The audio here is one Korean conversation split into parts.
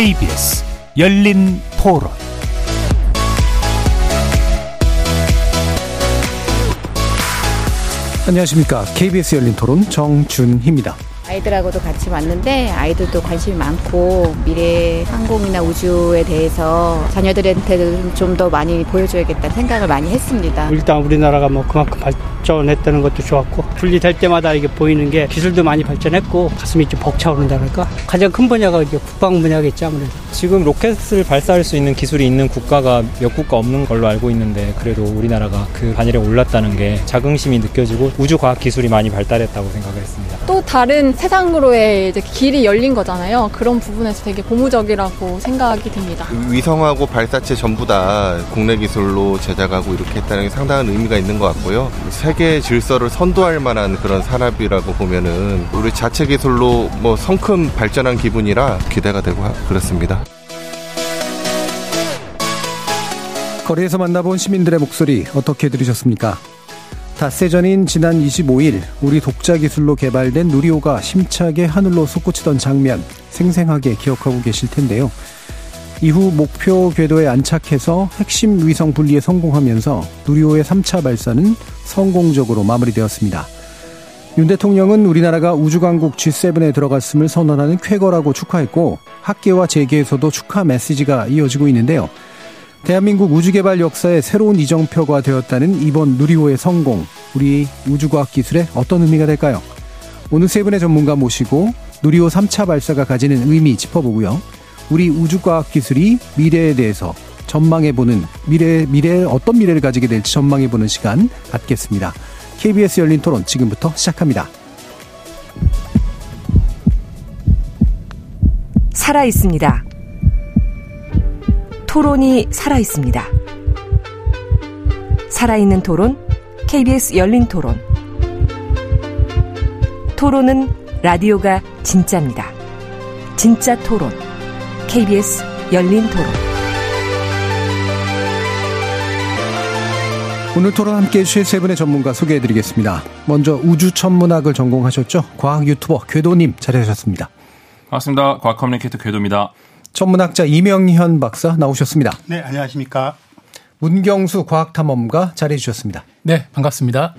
KBS 열린 토론 안녕하십니까. KBS 열린 토론 정준희입니다. 아이들하고도 같이 왔는데 아이들도 관심이 많고 미래 항공이나 우주에 대해서 자녀들한테도 좀 더 많이 보여줘야겠다는 생각을 많이 했습니다. 일단 우리나라가 뭐 그만큼 발전했다는 것도 좋았고 분리될 때마다 이게 보이는 게 기술도 많이 발전했고 가슴이 좀 벅차오른다랄까 가장 큰 분야가 이제 국방 분야겠죠 아무래도 지금 로켓을 발사할 수 있는 기술이 있는 국가가 몇 국가 없는 걸로 알고 있는데 그래도 우리나라가 그 반열에 올랐다는 게 자긍심이 느껴지고 우주 과학 기술이 많이 발달했다고 생각했습니다. 또 다른 세상으로의 이제 길이 열린 거잖아요. 그런 부분에서 되게 고무적이라고 생각이 듭니다. 위성하고 발사체 전부 다 국내 기술로 제작하고 이렇게 했다는 게 상당한 의미가 있는 것 같고요. 세계 질서를 선도할 만한 그런 산업이라고 보면은 우리 자체 기술로 뭐 성큼 발전한 기분이라 기대가 되고 그렇습니다. 거리에서 만나본 시민들의 목소리 어떻게 들으셨습니까? 닷새 전인 지난 25일 우리 독자 기술로 개발된 누리호가 심차게 하늘로 솟구치던 장면 생생하게 기억하고 계실 텐데요. 이후 목표 궤도에 안착해서 핵심 위성 분리에 성공하면서 누리호의 3차 발사는 성공적으로 마무리되었습니다. 윤 대통령은 우리나라가 우주강국 G7에 들어갔음을 선언하는 쾌거라고 축하했고 학계와 재계에서도 축하 메시지가 이어지고 있는데요. 대한민국 우주개발 역사의 새로운 이정표가 되었다는 이번 누리호의 성공, 우리 우주과학 기술에 어떤 의미가 될까요? 오늘 세 분의 전문가 모시고 누리호 3차 발사가 가지는 의미 짚어보고요. 우리 우주과학 기술이 미래에 대해서 전망해보는 미래, 미래에 어떤 미래를 가지게 될지 전망해보는 시간 갖겠습니다. KBS 열린 토론 지금부터 시작합니다. 살아 있습니다. 토론이 살아 있습니다. 살아있는 토론, KBS 열린 토론. 토론은 라디오가 진짜입니다. 진짜 토론, KBS 열린 토론. 오늘 토론 함께 해주실 세 분의 전문가 소개해 드리겠습니다. 먼저 우주 천문학을 전공하셨죠? 과학 유튜버 궤도님 자리하셨습니다. 반갑습니다. 과학 communicator 궤도입니다. 천문학자 이명현 박사 나오셨습니다. 네, 안녕하십니까. 문경수 과학탐험가 자리해 주셨습니다. 네, 반갑습니다.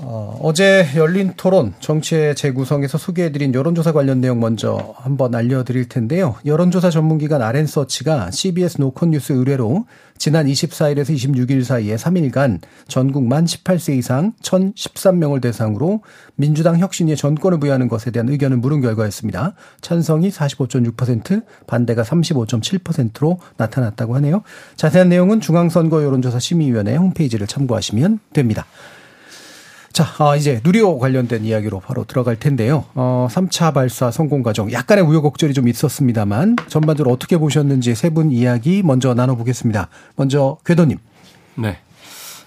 어, 어제 열린 토론 정치의 재구성에서 소개해드린 여론조사 관련 내용 먼저 한번 알려드릴 텐데요. 여론조사 전문기관 알앤써치가 CBS 노컷뉴스 의뢰로 지난 24일에서 26일 사이에 3일간 전국 만 18세 이상 1,013명을 대상으로 민주당 혁신위에 전권을 부여하는 것에 대한 의견을 물은 결과였습니다. 찬성이 45.6%, 반대가 35.7%로 나타났다고 하네요. 자세한 내용은 중앙선거 여론조사 심의위원회 홈페이지를 참고하시면 됩니다. 자, 아, 이제 누리호 관련된 이야기로 바로 들어갈 텐데요. 어, 3차 발사 성공 과정 약간의 우여곡절이 좀 있었습니다만 전반적으로 어떻게 보셨는지 세 분 이야기 먼저 나눠보겠습니다. 먼저 궤도님. 네.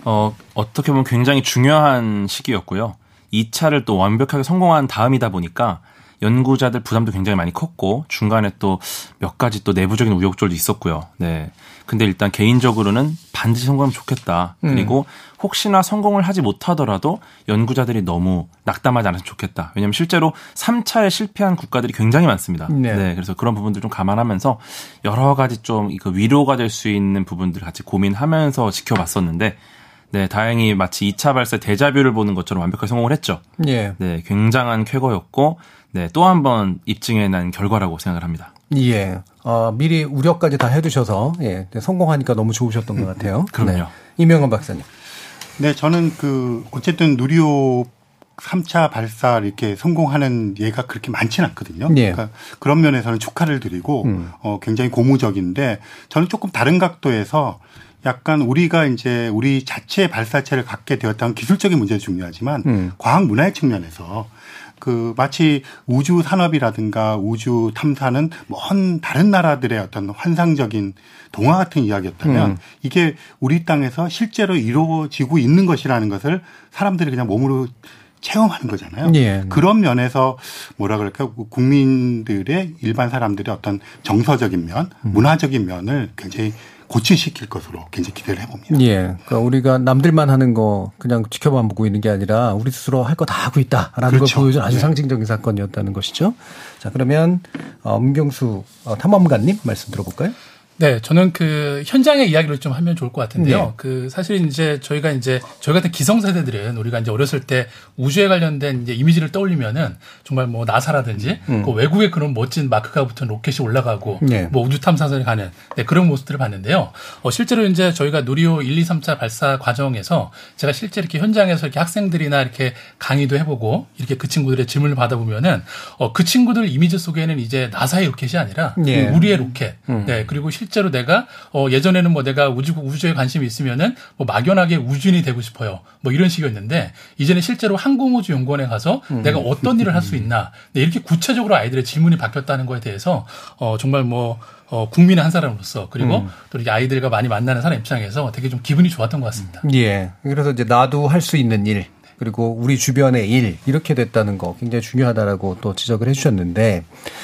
어, 어떻게 보면 굉장히 중요한 시기였고요. 2차를 또 완벽하게 성공한 다음이다 보니까 연구자들 부담도 굉장히 많이 컸고 중간에 또 몇 가지 또 내부적인 우여곡절도 있었고요. 네. 근데 일단 개인적으로는 반드시 성공하면 좋겠다. 그리고 음. 혹시나 성공을 하지 못하더라도 연구자들이 너무 낙담하지 않았으면 좋겠다. 왜냐하면 실제로 3차에 실패한 국가들이 굉장히 많습니다. 네. 네 그래서 그런 부분들 좀 감안하면서 여러 가지 좀 위로가 될 수 있는 부분들 같이 고민하면서 지켜봤었는데 네, 다행히 마치 2차 발사 대자뷰를 보는 것처럼 완벽하게 성공을 했죠. 예. 네, 굉장한 쾌거였고 네, 또 한 번 입증해 낸 결과라고 생각을 합니다. 예. 어, 미리 우려까지 다 해두셔서, 예. 성공하니까 너무 좋으셨던 것 같아요. 그럼요. 네. 이명헌 박사님. 네, 저는 그, 어쨌든 누리호 3차 발사 이렇게 성공하는 예가 그렇게 많지는 않거든요. 예. 그러니까 그런 면에서는 축하를 드리고, 음. 어, 굉장히 고무적인데, 저는 조금 다른 각도에서 약간 우리가 이제 우리 자체 발사체를 갖게 되었다는 기술적인 문제도 중요하지만, 음. 과학 문화의 측면에서 그 마치 우주 산업이라든가 우주 탐사는 먼 다른 나라들의 어떤 환상적인 동화 같은 이야기였다면 음. 이게 우리 땅에서 실제로 이루어지고 있는 것이라는 것을 사람들이 그냥 몸으로 체험하는 거잖아요. 예. 그런 면에서 뭐라 그럴까 국민들의 일반 사람들의 어떤 정서적인 면, 음. 문화적인 면을 굉장히 고치시킬 것으로 굉장히 기대를 해봅니다. 예. 그러니까 우리가 남들만 하는 거 그냥 지켜만 보고 있는 게 아니라 우리 스스로 할 거 다 하고 있다라는 그렇죠. 걸 보여준 아주 네. 상징적인 사건이었다는 것이죠. 자, 그러면 어, 음경수 어, 탐험가님 말씀 들어볼까요? 네, 저는 그 현장의 이야기를 좀 하면 좋을 것 같은데요. 네. 그 사실 이제 저희가 이제 저희 같은 기성세대들은 우리가 이제 어렸을 때 우주에 관련된 이제 이미지를 떠올리면은 정말 뭐 나사라든지 음. 그 외국에 그런 멋진 마크가 붙은 로켓이 올라가고 네. 뭐 우주 탐사선에 가는 네, 그런 모습들을 봤는데요. 어, 실제로 이제 저희가 누리호 1, 2, 3차 발사 과정에서 제가 실제 이렇게 현장에서 이렇게 학생들이나 이렇게 강의도 해보고 이렇게 그 친구들의 질문을 받아보면은 어, 그 친구들 이미지 속에는 이제 나사의 로켓이 아니라 네. 우리의 로켓, 음. 네 그리고 실 실제로 내가 어 예전에는 뭐 내가 우주 우주에 관심이 있으면은 뭐 막연하게 우주인이 되고 싶어요. 뭐 이런 식이었는데 이제는 실제로 항공우주 연구원에 가서 음. 내가 어떤 일을 할 수 있나 네, 이렇게 구체적으로 아이들의 질문이 바뀌었다는 거에 대해서 어 정말 뭐 어, 국민의 한 사람으로서 그리고 음. 또 이렇게 아이들과 많이 만나는 사람 입장에서 되게 좀 기분이 좋았던 것 같습니다. 예. 그래서 이제 나도 할 수 있는 일 그리고 우리 주변의 일 이렇게 됐다는 거 굉장히 중요하다라고 또 지적을 해주셨는데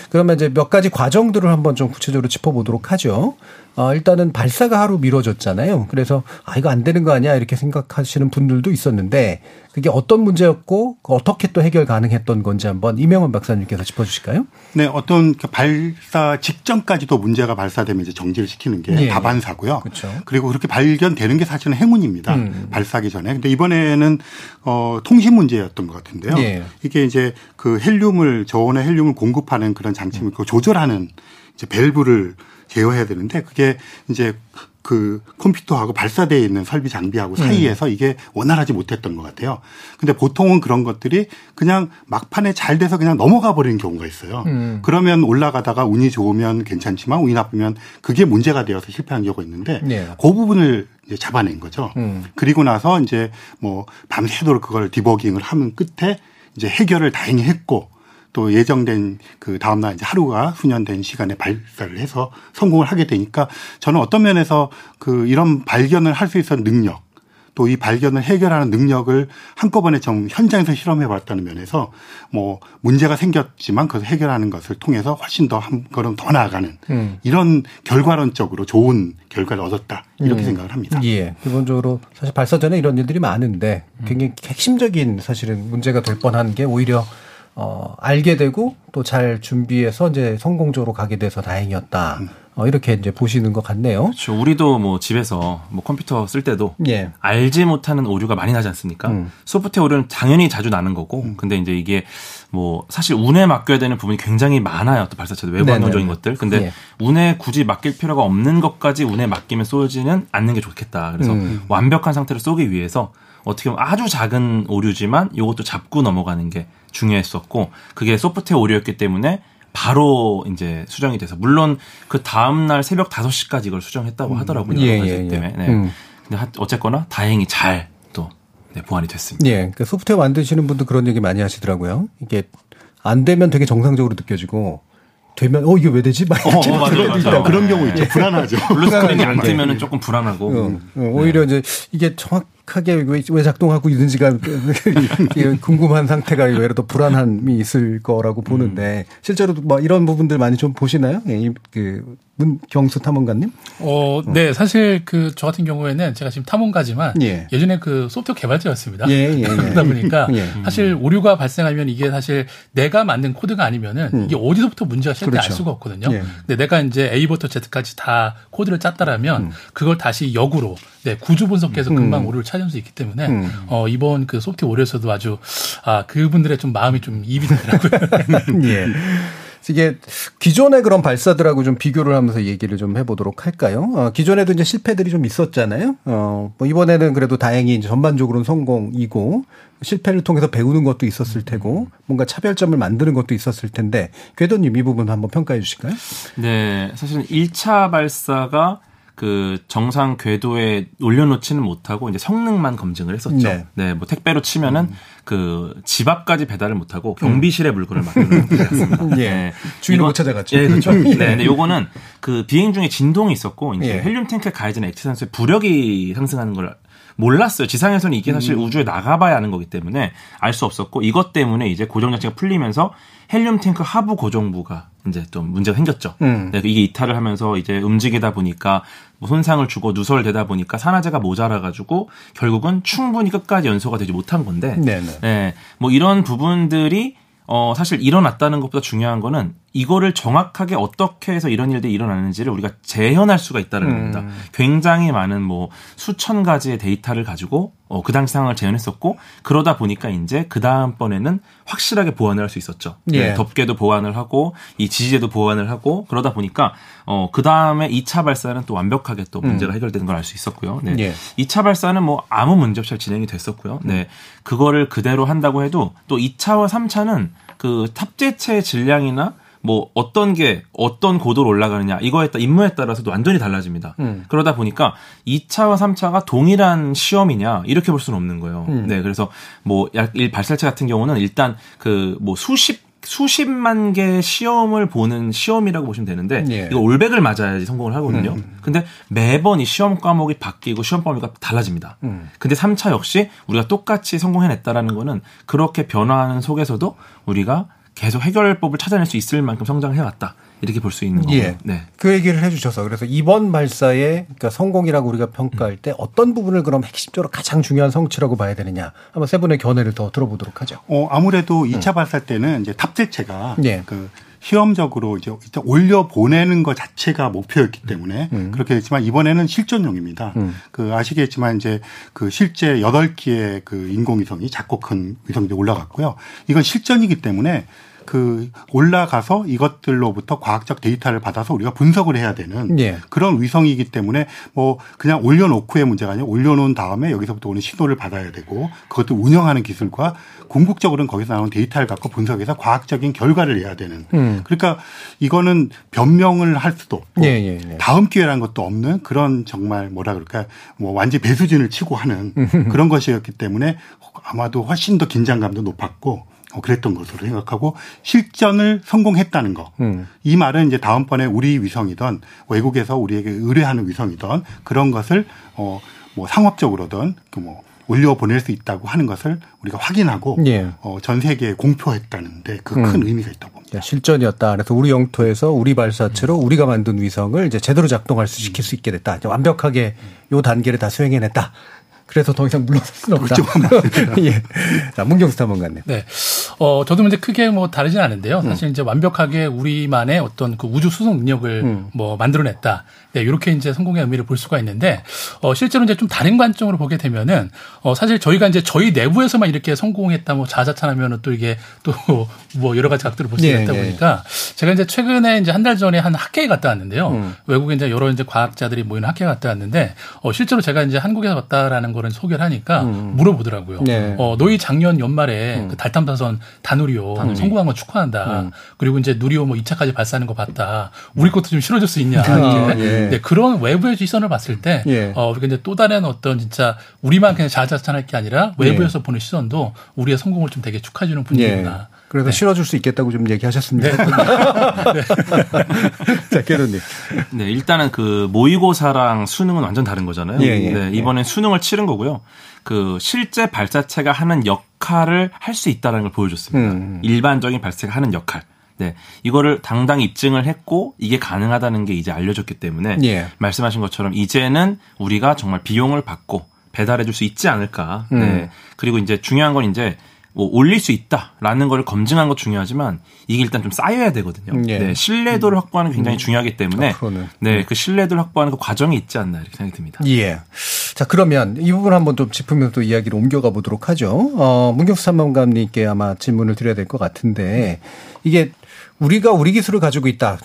그러면 이제 몇 가지 과정들을 한번 좀 구체적으로 짚어보도록 하죠. 어, 일단은 발사가 하루 미뤄졌잖아요. 그래서 아 이거 안 되는 거 아니야 이렇게 생각하시는 분들도 있었는데 그게 어떤 문제였고 어떻게 또 해결 가능했던 건지 한번 이명원 박사님께서 짚어주실까요? 네, 어떤 그 발사 직전까지도 문제가 발사되면 이제 정지를 시키는 게 네. 다반사고요. 그렇죠. 그리고 그렇게 발견되는 게 사실은 행운입니다. 음. 발사기 전에. 근데 이번에는 어 통신 문제였던 것 같은데요. 네. 이게 이제 그 헬륨을 저온의 헬륨을 공급하는 그런 장치를 음. 조절하는 이제 밸브를 제어해야 되는데 그게 이제 그 컴퓨터하고 발사대에 있는 설비 장비하고 음. 사이에서 음. 이게 원활하지 못했던 것 같아요. 근데 보통은 그런 것들이 그냥 막판에 잘 돼서 그냥 넘어가 버리는 경우가 있어요. 음. 그러면 올라가다가 운이 좋으면 괜찮지만 운이 나쁘면 그게 문제가 되어서 실패한 경우가 있는데 네. 그 부분을 이제 잡아낸 거죠. 음. 그리고 나서 이제 뭐 밤새도록 그걸 디버깅을 하면 끝에 이제 해결을 다행히 했고 또 예정된 그 다음날 이제 하루가 수년된 시간에 발사를 해서 성공을 하게 되니까 저는 어떤 면에서 그 이런 발견을 할 수 있었던 능력 또 이 발견을 해결하는 능력을 한꺼번에 좀 현장에서 실험해 봤다는 면에서 뭐 문제가 생겼지만 그것을 해결하는 것을 통해서 훨씬 더 한 걸음 더 나아가는 음. 이런 결과론적으로 좋은 결과를 얻었다 이렇게 음. 생각을 합니다. 예. 기본적으로 사실 발사 전에 이런 일들이 많은데 굉장히 핵심적인 사실은 문제가 될 뻔한 게 오히려 어, 알게 되고 또 잘 준비해서 이제 성공적으로 가게 돼서 다행이었다. 어, 이렇게 이제 보시는 것 같네요. 그렇죠. 우리도 뭐 집에서 뭐 컴퓨터 쓸 때도 예. 알지 못하는 오류가 많이 나지 않습니까? 음. 소프트웨어 오류는 당연히 자주 나는 거고, 음. 근데 이제 이게 뭐 사실 운에 맡겨야 되는 부분이 굉장히 많아요. 또 발사체도 외부 안정적인 것들. 근데 예. 운에 굳이 맡길 필요가 없는 것까지 운에 맡기면 쏘지는 않는 게 좋겠다. 그래서 음. 완벽한 상태로 쏘기 위해서 어떻게 보면 아주 작은 오류지만 이것도 잡고 넘어가는 게 중요했었고 그게 소프트웨어 오류였기 때문에 바로 이제 수정이 돼서 물론 그 다음 날 새벽 5시까지 이걸 수정했다고 음. 하더라고요. 예, 예, 예. 때문에. 네. 음. 근데 어쨌거나 다행히 잘 또 네, 보완이 됐습니다. 예. 그 소프트웨어 만드시는 분도 그런 얘기 많이 하시더라고요. 이게 안 되면 되게 정상적으로 느껴지고 되면 어 이게 왜 되지? 막 어, 어, 맞아, 맞아. 그런 경우 있죠. 불안하죠. blue screen이 안 뜨면은 조금 불안하고. 어, 어, 오히려 네. 이제 이게 정확하게 왜, 왜 작동하고 있는지가 궁금한 상태가 예를 들어 불안함이 있을 거라고 보는데 음. 실제로 뭐 이런 부분들 많이 좀 보시나요? 예, 그 문경수 탐험가님? 어, 네. 사실 그 저 같은 경우에는 제가 지금 탐험가지만 예. 전에그 소프트웨어 개발자였습니다. 예, 예, 예. 그러다 보니까 예. 사실 오류가 발생하면 이게 사실 내가 만든 코드가 아니면은 음. 이게 어디서부터 문제가 시작될지 그렇죠. 알 수가 없거든요. 예. 근데 내가 이제 A부터 Z까지 다 코드를 짰다라면 음. 그걸 다시 역으로 네, 구조 분석해서 음. 금방 오류를 찾을 수 있기 때문에 음. 어, 이번 그 소프트웨어 오류에서도 아주 아, 그분들의 좀 마음이 좀 이입이 되더라고요. 예. 이게 기존의 그런 발사들하고 좀 비교를 하면서 얘기를 좀 해보도록 할까요? 어, 기존에도 이제 실패들이 좀 있었잖아요. 어, 뭐 이번에는 그래도 다행히 이제 전반적으로는 성공이고 실패를 통해서 배우는 것도 있었을 테고 뭔가 차별점을 만드는 것도 있었을 텐데 궤도님 이 부분 한번 평가해 주실까요? 네, 사실 1차 발사가 그 정상 궤도에 올려놓지는 못하고 이제 성능만 검증을 했었죠. 네. 네, 뭐 택배로 치면은 음. 그집 앞까지 배달을 못하고 경비실에 물건을 맡기는 상태였습니다. 예. 네. 주인을 못 찾아갔죠. 예, 그렇죠. 네, 근데 요거는 그 비행 중에 진동이 있었고 이제 예. 헬륨 탱크에 가해지는 액체 산소의 부력이 상승하는 걸 몰랐어요. 지상에서는 이게 사실 음. 우주에 나가봐야 하는 거기 때문에 알 수 없었고 이것 때문에 이제 고정 장치가 풀리면서 헬륨 탱크 하부 고정부가 이제 좀 문제가 생겼죠. 음. 네, 이게 이탈을 하면서 이제 움직이다 보니까 뭐 손상을 주고 누설되다 보니까 산화제가 모자라가지고 결국은 충분히 끝까지 연소가 되지 못한 건데, 네네. 네, 뭐 이런 부분들이 어, 사실 일어났다는 것보다 중요한 거는 이거를 정확하게 어떻게 해서 이런 일들이 일어나는지를 우리가 재현할 수가 있다는 음. 겁니다. 굉장히 많은 뭐 수천 가지의 데이터를 가지고 어, 그 당시 상황을 재현했었고 그러다 보니까 이제 그 다음번에는 확실하게 보완을 할 수 있었죠. 예. 네, 덮개도 보완을 하고 이 지지제도 보완을 하고 그러다 보니까 어, 그 다음에 2차 발사는 또 완벽하게 또 문제가 음. 해결되는 걸 알 수 있었고요. 네. 예. 2차 발사는 뭐 아무 문제 없이 진행이 됐었고요. 네. 음. 그거를 그대로 한다고 해도 또 2차와 3차는 그 탑재체 질량이나 뭐 어떤 게 어떤 고도로 올라가느냐 이거에 따라 임무에 따라서도 완전히 달라집니다. 음. 그러다 보니까 2차와 3차가 동일한 시험이냐 이렇게 볼 수는 없는 거예요. 음. 네, 그래서 뭐일 발사체 같은 경우는 일단 그 뭐 수십 수십만 개 시험을 보는 시험이라고 보시면 되는데 예. 이거 올백을 맞아야지 성공을 하거든요. 음. 근데 매번 이 시험 과목이 바뀌고 시험 범위가 달라집니다. 음. 근데 3차 역시 우리가 똑같이 성공해냈다라는 거는 그렇게 변화하는 속에서도 우리가 계속 해결법을 찾아낼 수 있을 만큼 성장을 해왔다. 이렇게 볼 수 있는 거고. 예. 네. 그 얘기를 해 주셔서 그래서 이번 발사의 그러니까 성공이라고 우리가 평가할 때 어떤 부분을 그럼 핵심적으로 가장 중요한 성취라고 봐야 되느냐 한번 세 분의 견해를 더 들어보도록 하죠. 어 아무래도 2차 음. 발사 때는 이제 탑재체가 예. 그 시험적으로 이제 올려 보내는 것 자체가 목표였기 때문에 음. 그렇게 됐지만 이번에는 실전용입니다. 음. 그 아시겠지만 이제 그 실제 8기의 그 인공위성이 작고 큰 위성이 올라갔고요. 이건 실전이기 때문에 그 올라가서 이것들로부터 과학적 데이터를 받아서 우리가 분석을 해야 되는 예. 그런 위성이기 때문에 뭐 그냥 올려놓고의 문제가 아니라 올려놓은 다음에 여기서부터 오는 신호를 받아야 되고 그것도 운영하는 기술과 궁극적으로는 거기서 나오는 데이터를 갖고 분석해서 과학적인 결과를 내야 되는 음. 그러니까 이거는 변명을 할 수도 없고 예, 예, 예. 다음 기회라는 것도 없는 그런 정말 뭐라 그럴까 뭐 완전 배수진을 치고 하는 그런 것이었기 때문에 아마도 훨씬 더 긴장감도 높았고 어, 그랬던 것으로 생각하고 실전을 성공했다는 거. 음. 이 말은 이제 다음번에 우리 위성이든 외국에서 우리에게 의뢰하는 위성이든 그런 것을 어 뭐 상업적으로든 그뭐 올려 보낼 수 있다고 하는 것을 우리가 확인하고 예. 어, 전 세계에 공표했다는데 그큰 음. 의미가 있다고 봅니다. 실전이었다. 그래서 우리 영토에서 우리 발사체로 음. 우리가 만든 위성을 이제 제대로 작동할 수 시킬 수 있게 됐다. 완벽하게 요 단계를 다 수행해냈다. 그래서 더 이상 물러설 수는 없다. 예. 자, 문경수 탐험가님. 네. 어, 저도 이제 크게 뭐 다르진 않은데요. 사실 음. 이제 완벽하게 우리만의 어떤 그 우주 수송 능력을 음. 뭐 만들어냈다. 네, 이렇게 이제 성공의 의미를 볼 수가 있는데, 어, 실제로 이제 좀 다른 관점으로 보게 되면은, 어, 사실 저희가 이제 저희 내부에서만 이렇게 성공했다, 뭐 자자찬하면은 또 이게 또 뭐 여러 가지 각도를 볼 수가 네, 있다 네. 보니까, 제가 이제 최근에 이제 한 달 전에 한 학회에 갔다 왔는데요. 음. 외국에 이제 여러 이제 과학자들이 모이는 학회에 갔다 왔는데, 어, 실제로 제가 이제 한국에서 왔다라는 거를 소개를 하니까 음. 물어보더라고요. 네. 어, 너희 작년 연말에 음. 그 달 탐사선 다누리오 다누리. 성공한 거 축하한다. 음. 그리고 이제 누리호 뭐 2차까지 발사하는 거 봤다. 우리 것도 좀 실어줄 수 있냐. 아, 예. 네, 그런 외부의 시선을 봤을 때, 예. 어, 우리가 이제 또 다른 어떤 진짜 우리만 그냥 자자찬할 게 아니라 외부에서 예. 보는 시선도 우리의 성공을 좀 되게 축하해주는 분위기구나. 예. 그래서 네. 실어줄 수 있겠다고 좀 얘기하셨습니다. 네. 네. 자, 개론님. 네, 일단은 그 모의고사랑 수능은 완전 다른 거잖아요. 예, 예, 네, 이번엔 수능을 치른 거고요. 그 실제 발사체가 하는 역할을 할 수 있다는 걸 보여줬습니다. 음. 일반적인 발사체가 하는 역할. 네. 이거를 당당히 입증을 했고 이게 가능하다는 게 이제 알려졌기 때문에 예. 말씀하신 것처럼 이제는 우리가 정말 비용을 받고 배달해 줄 수 있지 않을까. 음. 네. 그리고 이제 중요한 건 이제 뭐 올릴 수 있다라는 걸 검증한 것 중요하지만 이게 일단 좀 쌓여야 되거든요. 예. 네, 신뢰도를 확보하는 게 굉장히 음. 중요하기 때문에 아, 네, 그 신뢰도를 확보하는 그 과정이 있지 않나 이렇게 생각이 듭니다. 예. 자, 그러면 이 부분 한번 좀 짚으면서 또 이야기를 옮겨가 보도록 하죠. 어, 문경수 삼망감님께 아마 질문을 드려야 될 것 같은데 이게 우리가 우리 기술을 가지고 있다.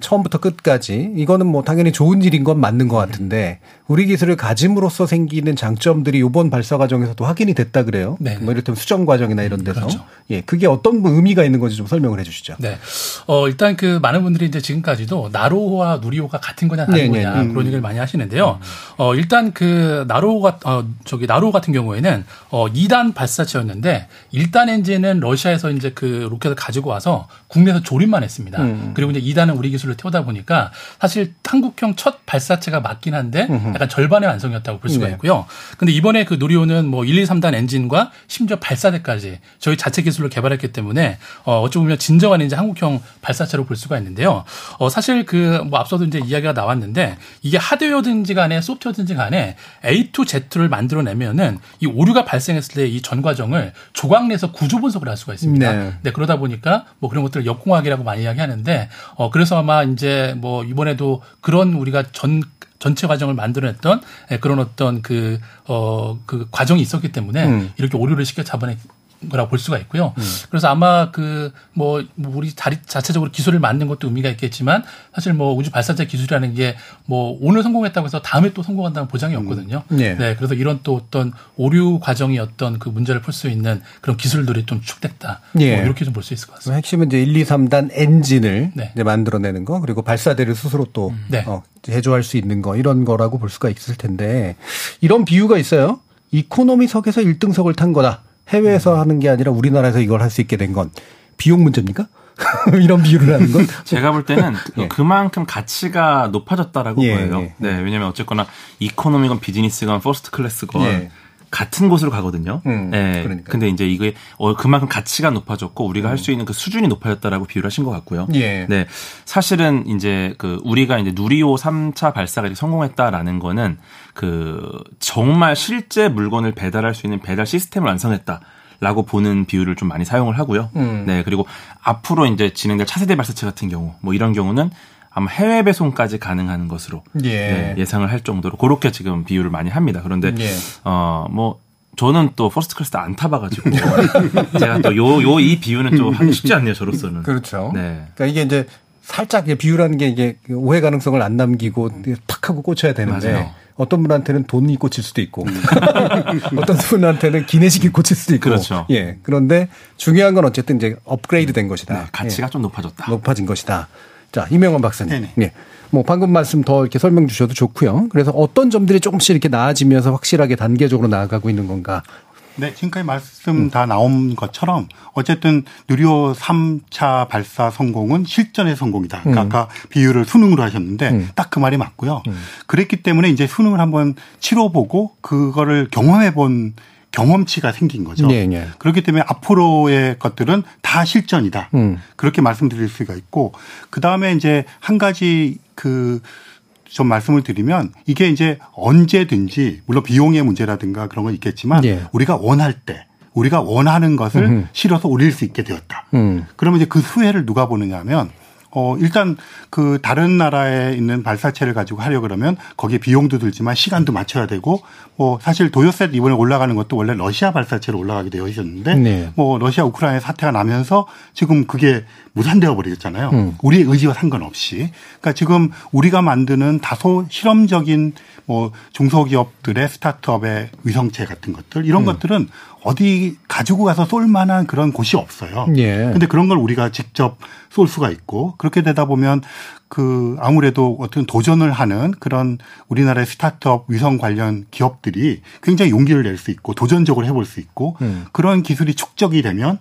처음부터 끝까지. 이거는 뭐 당연히 좋은 일인 건 맞는 것 같은데 우리 기술을 가짐으로써 생기는 장점들이 이번 발사 과정에서도 확인이 됐다 그래요. 네. 뭐 이를테면 수정 과정이나 이런 데서. 그렇죠. 예. 그게 어떤 뭐 의미가 있는 건지 좀 설명을 해 주시죠. 네. 어, 일단 그 많은 분들이 이제 지금까지도 나로호와 누리호가 같은 거냐 다른 네, 네 거냐 네. 그런 얘기를 많이 하시는데요. 어, 일단 그 나로호가 어, 저기 나로호 같은 경우에는 어, 2단 발사체였는데 1단 엔진은 러시아에서 이제 그 로켓을 가지고 와서 국내에서 조 립만 했습니다. 음. 그리고 이제 2단은 우리 기술로 태우다 보니까 사실 한국형 첫 발사체가 맞긴 한데 약간 절반의 완성이었다고 볼 수가 네. 있고요. 근데 이번에 그 누리호는 뭐 1, 2, 3단 엔진과 심지어 발사대까지 저희 자체 기술로 개발했기 때문에 어 어찌 보면 진정한 이제 한국형 발사체로 볼 수가 있는데요. 어 사실 그 뭐 앞서도 이제 이야기가 나왔는데 이게 하드웨어든지 간에 소프트웨어든지 간에 A to Z를 만들어내면은 이 오류가 발생했을 때 이 전 과정을 조각 내서 구조 분석을 할 수가 있습니다. 네. 네 그러다 보니까 뭐 그런 것들을 역공하게 과학이라고 많이 이야기하는데 어 그래서 아마 이제 뭐 이번에도 그런 우리가 전 전체 과정을 만들어냈던 예, 그런 어떤 그, 어, 그 과정이 있었기 때문에 음. 이렇게 오류를 시켜 잡아낸 거라고 볼 수가 있고요. 음. 그래서 아마 그 뭐 우리 자리 자체적으로 기술을 만든 것도 의미가 있겠지만 사실 뭐 우주 발사체 기술이라는 게 뭐 오늘 성공했다고 해서 다음에 또 성공한다는 보장이 없거든요. 음. 네. 네. 그래서 이런 또 어떤 오류 과정이 어떤 그 문제를 풀 수 있는 그런 기술들이 좀 축됐다. 네. 뭐 이렇게 좀 볼 수 있을 것 같습니다. 핵심은 이제 1, 2, 3단 엔진을 네. 이제 만들어내는 거 그리고 발사대를 스스로 또 음. 네. 어, 제조할 수 있는 거 이런 거라고 볼 수가 있을 텐데 이런 비유가 있어요. 이코노미석에서 1등석을 탄 거다. 해외에서 하는 게 아니라 우리나라에서 이걸 할 수 있게 된 건 비용 문제입니까? 이런 비유를 하는 건? 제가 볼 때는 예. 그만큼 가치가 높아졌다라고 예, 보여요. 예. 네, 왜냐면 어쨌거나 이코노미건 비즈니스건 first class건 예. 같은 곳으로 가거든요. 음, 네. 그러니까. 근데 이제 이게 어, 그만큼 가치가 높아졌고 우리가 음. 할 수 있는 그 수준이 높아졌다라고 비유를 하신 것 같고요. 예. 네. 사실은 이제 그 우리가 이제 누리호 3차 발사가 성공했다라는 거는 그 정말 실제 물건을 배달할 수 있는 배달 시스템을 완성했다. 라고 보는 비유를 좀 많이 사용을 하고요. 음. 네. 그리고 앞으로 이제 진행될 차세대 발사체 같은 경우 뭐 이런 경우는 아마 해외 배송까지 가능한 것으로 예. 네, 상상을 할 정도로 그렇게 지금 비유를 많이 합니다. 그런데 예. 어 뭐 저는 또 first class 안 타봐가지고 제가 또 요 요 이 비유는 좀 하기 쉽지 않네요 저로서는. 그렇죠. 네. 그러니까 이게 이제 살짝 비유라는 게 이게 오해 가능성을 안 남기고 탁 하고 꽂혀야 되는데 맞아요. 어떤 분한테는 돈이 꽂힐 수도 있고 어떤 분한테는 기내식이 꽂힐 수도 있고 그렇죠. 예 그런데 중요한 건 어쨌든 이제 업그레이드 된 것이다. 네, 가치가 예. 좀 높아졌다. 높아진 것이다. 자, 이명원 박사님. 네네. 네. 뭐 방금 말씀 더 이렇게 설명 주셔도 좋고요. 그래서 어떤 점들이 조금씩 이렇게 나아지면서 확실하게 단계적으로 나아가고 있는 건가? 네, 지금까지 말씀 음. 다 나온 것처럼 어쨌든 누리호 3차 발사 성공은 실전의 성공이다. 그러니까 음. 아까 비율을 수능으로 하셨는데 음. 딱그 말이 맞고요. 음. 그랬기 때문에 이제 수능을 한번 치러보고 그거를 경험해 본 경험치가 생긴 거죠. 네, 네. 그렇기 때문에 앞으로의 것들은 다 실전이다. 음. 그렇게 말씀드릴 수가 있고 그 다음에 이제 한 가지 그 좀 말씀을 드리면 이게 이제 언제든지 물론 비용의 문제라든가 그런 건 있겠지만 네. 우리가 원할 때 우리가 원하는 것을 음. 실어서 올릴 수 있게 되었다. 음. 그러면 이제 그 수혜를 누가 보느냐 하면 어, 일단 그 다른 나라에 있는 발사체를 가지고 하려 그러면 거기에 비용도 들지만 시간도 맞춰야 되고 뭐 사실 도요셋 이번에 올라가는 것도 원래 러시아 발사체로 올라가게 되어 있었는데 네. 뭐 러시아 우크라이나 사태가 나면서 지금 그게 무산되어 버리겠잖아요. 음. 우리의 의지와 상관없이. 그러니까 지금 우리가 만드는 다소 실험적인 뭐 중소기업들의 스타트업의 위성체 같은 것들 이런 음. 것들은 어디 가지고 가서 쏠 만한 그런 곳이 없어요. 예. 근데 그런 걸 우리가 직접 쏠 수가 있고 그렇게 되다 보면 그 아무래도 어떤 도전을 하는 그런 우리나라의 스타트업 위성 관련 기업들이 굉장히 용기를 낼 수 있고 도전적으로 해볼 수 있고 음. 그런 기술이 축적이 되면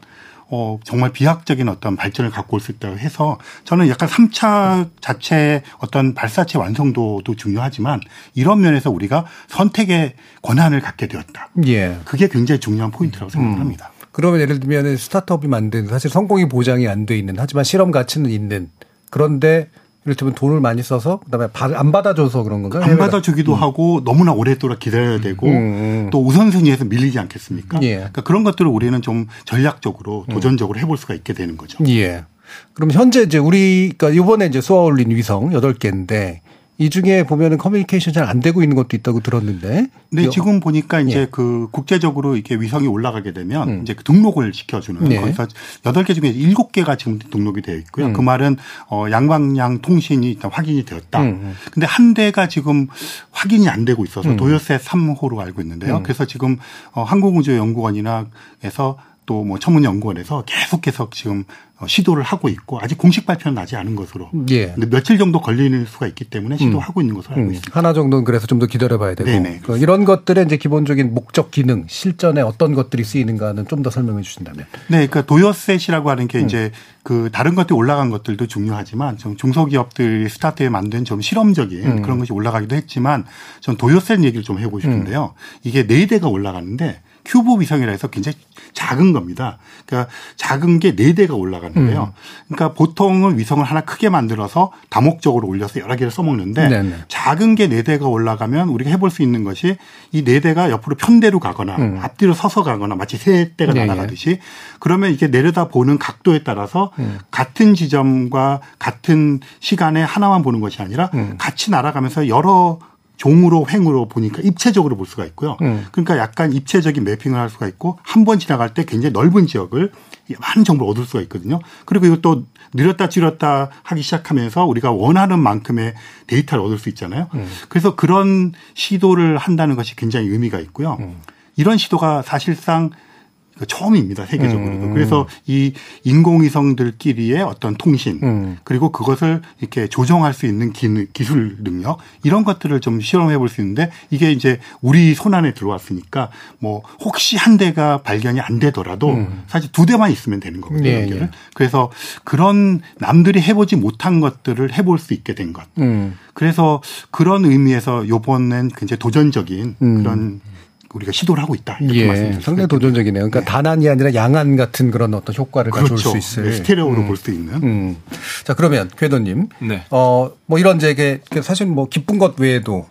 어, 정말 비약적인 어떤 발전을 갖고 올 수 있다고 해서 저는 약간 3차 자체의 어떤 발사체 완성도도 중요하지만 이런 면에서 우리가 선택의 권한을 갖게 되었다. 예. 그게 굉장히 중요한 포인트라고 생각합니다. 음. 그러면 예를 들면 스타트업이 만든 사실 성공이 보장이 안 돼 있는 하지만 실험 가치는 있는 그런데 이를테면 돈을 많이 써서 그다음에 안 받아줘서 그런 건가요? 안 받아주기도 음. 하고 너무나 오랫동안 기다려야 되고 음, 음. 또 우선순위에서 밀리지 않겠습니까? 예. 그러니까 그런 것들을 우리는 좀 전략적으로 음. 도전적으로 해볼 수가 있게 되는 거죠. 예. 그럼 현재 이제 우리 그러니까 이번에 이제 쏘아 올린 위성 8개인데 이 중에 보면은 커뮤니케이션 잘 안 되고 있는 것도 있다고 들었는데. 네, 지금 보니까 이제 예. 그 국제적으로 이렇게 위성이 올라가게 되면 음. 이제 그 등록을 시켜주는 네. 거기서 여덟 개 중에 일곱 개가 지금 등록이 되어 있고요. 음. 그 말은 어 양방향 통신이 일단 확인이 되었다. 음. 음. 근데 한 대가 지금 확인이 안 되고 있어서 음. 도요세 3호로 알고 있는데요. 음. 그래서 지금 어 항공우주연구원이나 에서 또 뭐 천문연구원에서 계속해서 지금 어, 시도를 하고 있고 아직 공식 발표는 나지 않은 것으로. 예. 근데 며칠 정도 걸리는 수가 있기 때문에 시도하고 음. 있는 것으로 알고 음. 있습니다. 하나 정도는 그래서 좀 더 기다려봐야 되고. 네네. 그 이런 것들의 이제 기본적인 목적 기능, 실전에 어떤 것들이 쓰이는가는 좀 더 설명해 주신다면. 네, 그러니까 도요셋이라고 하는 게 음. 이제 그 다른 것들이 올라간 것들도 중요하지만 좀 중소기업들 스타트업이 만든 좀 실험적인 음. 그런 것이 올라가기도 했지만 전 도요셋 얘기를 좀 해보고 싶은데요. 음. 이게 네 대가 올라갔는데 큐브 위성이라 해서 굉장히 작은 겁니다. 그러니까 작은 게 네 대가 올라가는데요. 음. 그러니까 보통은 위성을 하나 크게 만들어서 다목적으로 올려서 여러 개를 써먹는데 네네. 작은 게 네 대가 올라가면 우리가 해볼 수 있는 것이 이네 대가 옆으로 편대로 가거나 음. 앞뒤로 서서 가거나 마치 세 대가 네네. 날아가듯이 그러면 이게 내려다 보는 각도에 따라서 음. 같은 지점과 같은 시간에 하나만 보는 것이 아니라 음. 같이 날아가면서 여러 종으로 횡으로 보니까 입체적으로 볼 수가 있고요. 음. 그러니까 약간 입체적인 매핑을 할 수가 있고 한 번 지나갈 때 굉장히 넓은 지역을 많은 정보를 얻을 수가 있거든요. 그리고 이것도 늘었다 줄였다 하기 시작하면서 우리가 원하는 만큼의 데이터를 얻을 수 있잖아요. 음. 그래서 그런 시도를 한다는 것이 굉장히 의미가 있고요. 음. 이런 시도가 사실상 그 처음입니다 세계적으로도. 음. 그래서 이 인공위성들끼리의 어떤 통신 음. 그리고 그것을 이렇게 조정할 수 있는 기술 능력 이런 것들을 좀 실험해 볼 수 있는데 이게 이제 우리 손 안에 들어왔으니까 뭐 혹시 한 대가 발견이 안 되더라도 음. 사실 두 대만 있으면 되는 거거든요. 네, 네. 그래서 그런 남들이 해보지 못한 것들을 해볼 수 있게 된 것. 음. 그래서 그런 의미에서 요번엔 굉장히 도전적인 음. 그런 우리가 시도를 하고 있다. 예, 상당히 도전적이네요. 그러니까 네. 단안이 아니라 양안 같은 그런 어떤 효과를 그렇죠. 가져올 수 있을. 네, 스테레오로 음. 볼수 있는. 음. 자, 그러면 궤도님. 네. 어, 뭐 이런 이제 사실 뭐 기쁜 것 외에도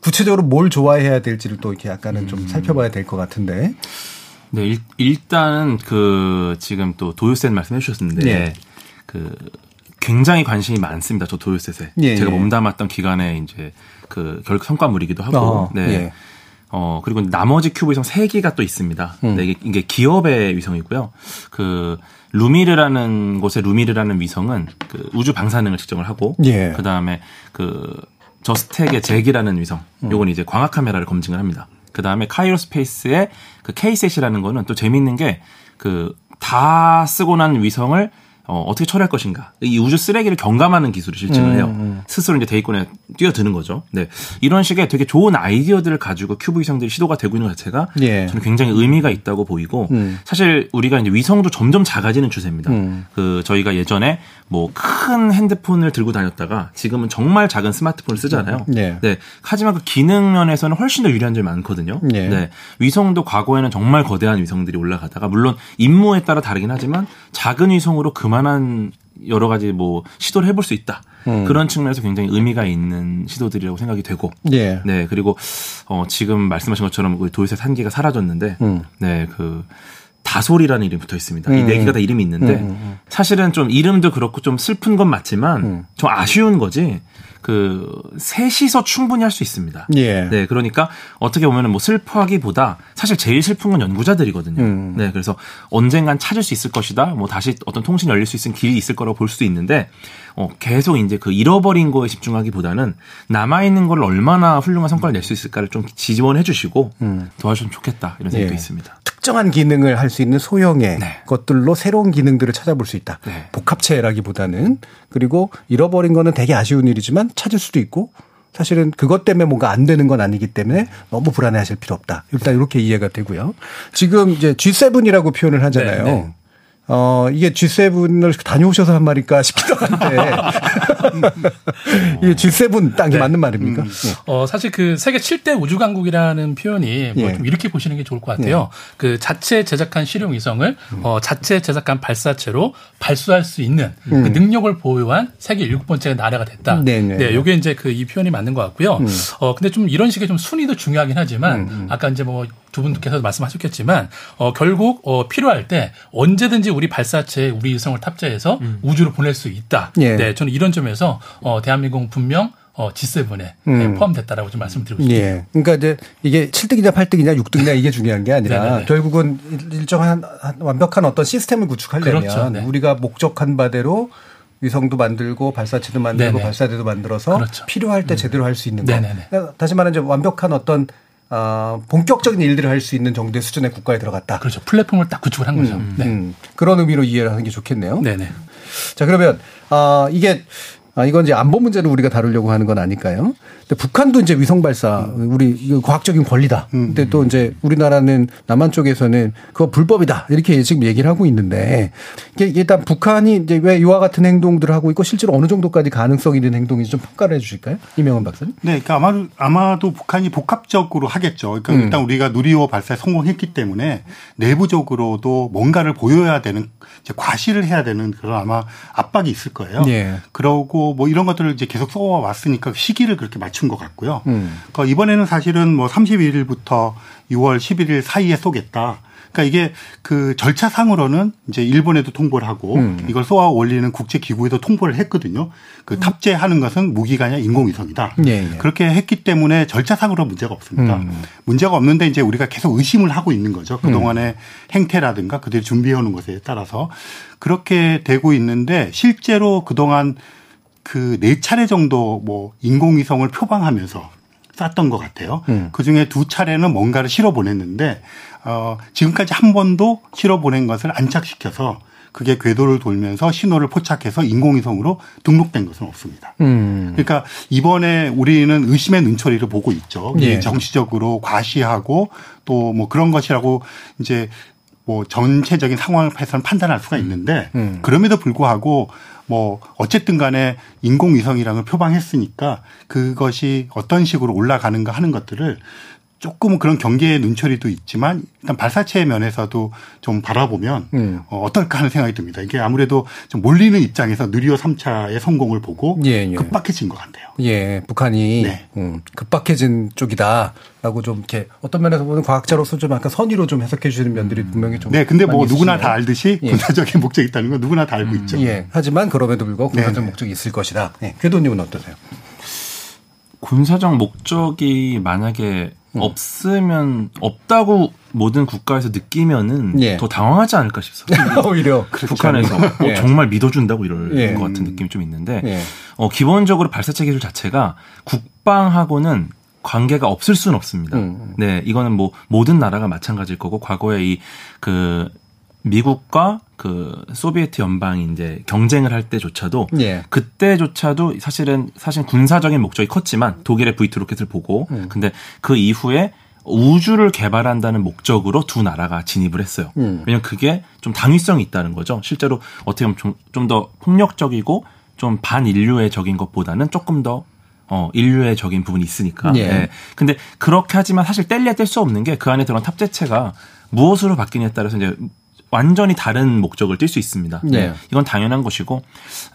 구체적으로 뭘 좋아해야 될지를 또 이렇게 약간은 음. 좀 살펴봐야 될 것 같은데. 네, 일단은 그 지금 또 도요셋 말씀해 주셨는데 네. 그 굉장히 관심이 많습니다. 저 도요셋에. 예, 제가 몸담았던 기간에 이제 그 결국 성과물이기도 하고. 어, 네. 예. 어, 그리고 나머지 큐브 위성 3개가 또 있습니다. 음. 네, 이게, 이게 기업의 위성이고요. 그, 루미르라는 곳의 루미르라는 위성은 그 우주 방사능을 측정을 하고, 예. 그 다음에 그 저스텍의 잭이라는 위성, 음. 요건 이제 광학 카메라를 검증을 합니다. 그 다음에 카이로 스페이스의 그 케이셋이라는 거는 또 재밌는 게 그 다 쓰고 난 위성을 어, 어떻게 처리할 것인가. 이 우주 쓰레기를 경감하는 기술을 실증을 해요. 음, 음. 스스로 이제 대기권에 뛰어드는 거죠. 네. 이런 식의 되게 좋은 아이디어들을 가지고 큐브 위성들이 시도가 되고 있는 것 자체가 예. 저는 굉장히 의미가 있다고 보이고 음. 사실 우리가 이제 위성도 점점 작아지는 추세입니다. 음. 그 저희가 예전에 뭐 큰 핸드폰을 들고 다녔다가 지금은 정말 작은 스마트폰을 쓰잖아요. 네. 네. 하지만 그 기능 면에서는 훨씬 더 유리한 점이 많거든요. 네. 네. 위성도 과거에는 정말 거대한 위성들이 올라가다가 물론 임무에 따라 다르긴 하지만 작은 위성으로 그만 한 여러 가지 뭐 시도를 해볼 수 있다. 음. 그런 측면에서 굉장히 의미가 있는 시도들이라고 생각이 되고. 예. 네. 그리고 어 지금 말씀하신 것처럼 그 도요새 산기가 사라졌는데, 음. 네. 그 다솔이라는 이름이 붙어 있습니다. 음. 이네 개가 다 이름이 있는데 음, 음, 음. 사실은 좀 이름도 그렇고 좀 슬픈 건 맞지만 음. 좀 아쉬운 거지. 그 셋이서 충분히 할 수 있습니다. 예. 네, 그러니까 어떻게 보면은 뭐 슬퍼하기보다 사실 제일 슬픈 건 연구자들이거든요. 음. 네, 그래서 언젠간 찾을 수 있을 것이다. 뭐 다시 어떤 통신이 열릴 수 있는 길이 있을 거라고 볼 수도 있는데 어 계속 이제 그 잃어버린 거에 집중하기보다는 남아 있는 걸 얼마나 훌륭한 성과를 낼 수 있을까를 좀 지원해 주시고 음. 도와주면 좋겠다 이런 생각도 예. 있습니다. 특정한 기능을 할 수 있는 소형의 네. 것들로 새로운 기능들을 찾아볼 수 있다. 네. 복합체라기보다는 그리고 잃어버린 거는 되게 아쉬운 일이지만 찾을 수도 있고 사실은 그것 때문에 뭔가 안 되는 건 아니기 때문에 너무 불안해 하실 필요 없다. 일단 이렇게 이해가 되고요. 지금 이제 G7이라고 표현을 하잖아요. 네, 네. 어, 이게 G7을 다녀오셔서 한 말일까 싶기도 한데. 이게 G7 땅이 네. 맞는 말입니까? 음. 네. 어, 사실 그 세계 7대 우주강국이라는 표현이 뭐좀 예. 이렇게 보시는 게 좋을 것 같아요. 예. 그 자체 제작한 실용 위성을 음. 어, 자체 제작한 발사체로 발수할 수 있는 음. 그 능력을 보유한 세계 일곱 번째 나라가 됐다. 네네. 네, 요게 이제 그 이 표현이 맞는 것 같고요. 음. 어, 근데 좀 이런 식의 좀 순위도 중요하긴 하지만 음, 음. 아까 이제 뭐 두 분께서 말씀하셨겠지만 어, 결국 어, 필요할 때 언제든지 우리 발사체에 우리 위성을 탑재해서 음. 우주로 보낼 수 있다. 예. 네, 저는 이런 점에서 어, 대한민국은 분명 어, G7에 음. 포함됐다라고 좀 말씀드리고 싶습니다. 예. 그러니까 이제 이게 7등이냐 8등이냐 6등이냐 이게 중요한 게 아니라 네네네. 결국은 일정한 완벽한 어떤 시스템을 구축하려면 그렇죠. 네. 우리가 목적한 바대로 위성도 만들고 발사체도 만들고 네네. 발사대도 만들어서 그렇죠. 필요할 때 음. 제대로 할 수 있는 거. 그러니까 다시 말하면 완벽한 어떤 어, 본격적인 일들을 할 수 있는 정도의 수준의 국가에 들어갔다. 그렇죠. 플랫폼을 딱 구축을 한 거죠. 음, 네. 음. 그런 의미로 이해를 하는 게 좋겠네요. 네네. 자, 그러면, 아, 이게, 아, 이건 이제 안보 문제를 우리가 다루려고 하는 건 아닐까요? 근데 북한도 이제 위성 발사 우리 과학적인 권리다. 음. 근데 또 이제 우리나라는 남한 쪽에서는 그거 불법이다 이렇게 지금 얘기를 하고 있는데 이게 일단 북한이 이제 왜 이와 같은 행동들을 하고 있고 실제로 어느 정도까지 가능성 있는 행동인지 좀 평가를 해주실까요, 이명원 박사님? 네, 그러니까 아마도 아마도 북한이 복합적으로 하겠죠. 그러니까 음. 일단 우리가 누리호 발사에 성공했기 때문에 내부적으로도 뭔가를 보여야 되는 이제 과시를 해야 되는 그런 아마 압박이 있을 거예요. 예. 그러고 뭐 이런 것들을 이제 계속 써왔으니까 시기를 그렇게 맞춘 것 같고요. 음. 그러니까 이번에는 사실은 뭐 31일부터 6월 11일 사이에 쏘겠다. 그러니까 이게 그 절차상으로는 이제 일본에도 통보를 하고 음. 이걸 쏘아 올리는 국제 기구에도 통보를 했거든요. 그 음. 탑재하는 것은 무기가 아니라 인공위성이다. 예, 예. 그렇게 했기 때문에 절차상으로 문제가 없습니다. 음. 문제가 없는데 이제 우리가 계속 의심을 하고 있는 거죠. 그 동안의 음. 행태라든가 그들이 준비해 오는 것에 따라서 그렇게 되고 있는데 실제로 그 동안 그 네 차례 정도 뭐 인공위성을 표방하면서 쐈던 것 같아요. 음. 그 중에 두 차례는 뭔가를 실어 보냈는데 어, 지금까지 한 번도 실어 보낸 것을 안착시켜서 그게 궤도를 돌면서 신호를 포착해서 인공위성으로 등록된 것은 없습니다. 음. 그러니까 이번에 우리는 의심의 눈초리를 보고 있죠. 예. 정치적으로 과시하고 또 뭐 그런 것이라고 이제 뭐 전체적인 상황을 해서는 판단할 수가 있는데 음. 그럼에도 불구하고 뭐 어쨌든 간에 인공위성이랑을 표방했으니까 그것이 어떤 식으로 올라가는가 하는 것들을 조금 그런 경계의 눈초리도 있지만 일단 발사체 면에서도 좀 바라보면 음. 어, 떨까 하는 생각이 듭니다. 이게 아무래도 좀 몰리는 입장에서 느리오 3차의 성공을 보고 예, 예. 급박해진 것 같아요. 예, 북한이 네. 음, 급박해진 쪽이다라고 좀 이렇게 어떤 면에서 보면 과학자로서 좀 약간 선의로 좀 해석해 주시는 면들이 분명히 좀 네, 근데 뭐 누구나 다 알듯이 예. 군사적인 목적이 있다는 건 누구나 다 알고 음, 있죠. 예, 하지만 그럼에도 불구하고 군사적 네. 목적이 있을 것이다. 네. 궤도님은 어떠세요? 군사적 목적이 만약에 음. 없으면 없다고 모든 국가에서 느끼면은 예. 더 당황하지 않을까 싶습니다. 오히려 북한에서 어, 예. 정말 믿어준다고 이럴 예. 것 같은 느낌이 좀 있는데 예. 어, 기본적으로 발사체 기술 자체가 국방하고는 관계가 없을 수는 없습니다. 음. 네, 이거는 뭐 모든 나라가 마찬가지일 거고 과거에 이 그 미국과 그 소비에트 연방이 이제 경쟁을 할 때조차도 예. 그때조차도 사실은 사실 군사적인 목적이 컸지만 독일의 V2 로켓을 보고 음. 근데 그 이후에 우주를 개발한다는 목적으로 두 나라가 진입을 했어요. 음. 왜냐면 그게 좀 당위성이 있다는 거죠. 실제로 어떻게 보면 좀더 폭력적이고 좀 반인류애적인 것보다는 조금 더 어, 인류애적인 부분이 있으니까. 예. 네. 근데 그렇게 하지만 사실 뗄래야 뗄 수 없는 게 그 안에 들어간 탑재체가 무엇으로 바뀌냐에 따라서 이제 완전히 다른 목적을 띌 수 있습니다. 네. 이건 당연한 것이고,